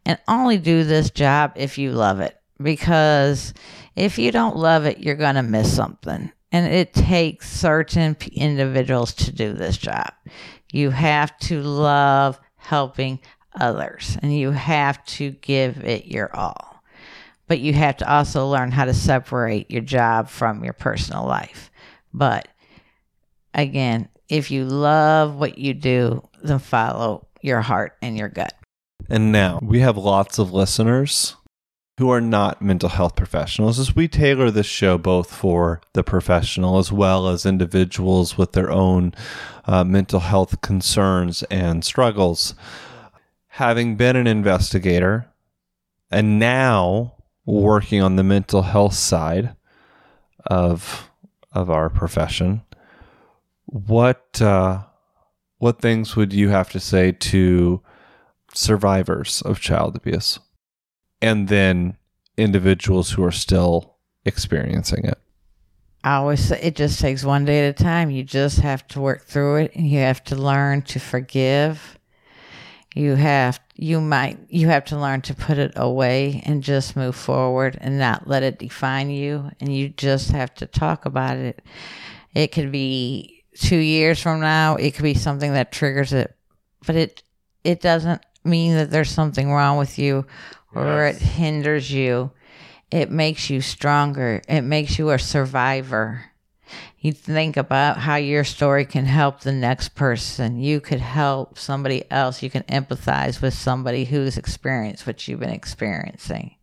and only do this job if you love it. Because if you don't love it, you're gonna miss something, and it takes certain individuals to do this job. You have to love helping others, and you have to give it your all but you have to also learn how to separate your job from your personal life. But again, if you love what you do, then follow your heart and your gut. And now we have lots of listeners who are not mental health professionals as we tailor this show both for the professional as well as individuals with their own uh, mental health concerns and struggles. Having been an investigator and now working on the mental health side of of our profession, what uh, what things would you have to say to survivors of child abuse, and then individuals who are still experiencing it? I always say it just takes one day at a time. You just have to work through it, and you have to learn to forgive. You have you might you have to learn to put it away and just move forward and not let it define you. And you just have to talk about it. It could be 2 years from now. It could be something that triggers it. But it it doesn't mean that there's something wrong with you or yes. it hinders you it makes you stronger it makes you a survivor you think about how your story can help the next person. You could help somebody else. You can empathize with somebody who's experienced what you've been experiencing.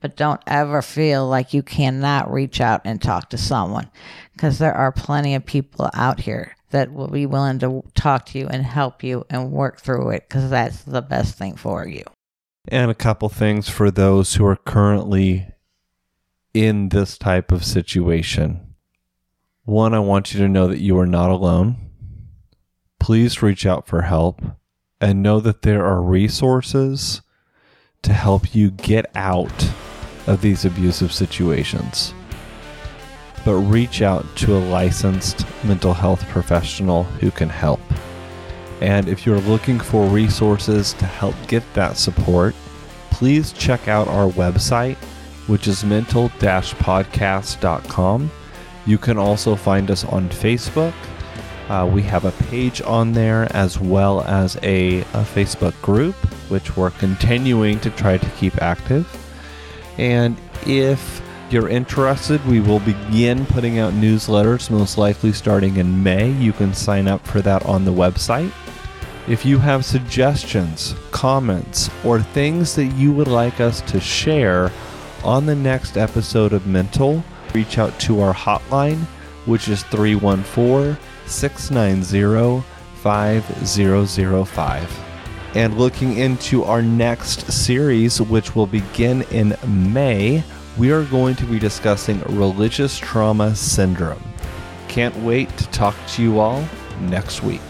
But don't ever feel like you cannot reach out and talk to someone because there are plenty of people out here that will be willing to talk to you and help you and work through it because that's the best thing for you. And a couple things for those who are currently in this type of situation one, I want you to know that you are not alone. Please reach out for help and know that there are resources to help you get out of these abusive situations. But reach out to a licensed mental health professional who can help. And if you're looking for resources to help get that support, please check out our website, which is mental podcast.com you can also find us on Facebook. Uh, we have a page on there as well as a, a, Facebook group, which we're continuing to try to keep active. And if you're interested, we will begin putting out newsletters, most likely starting in May. You can sign up for that on the website. If you have suggestions, comments, or things that you would like us to share on the next episode of Mental, reach out to our hotline, which is 314 690 5005. And looking into our next series, which will begin in May, we are going to be discussing religious trauma syndrome. Can't wait to talk to you all next week.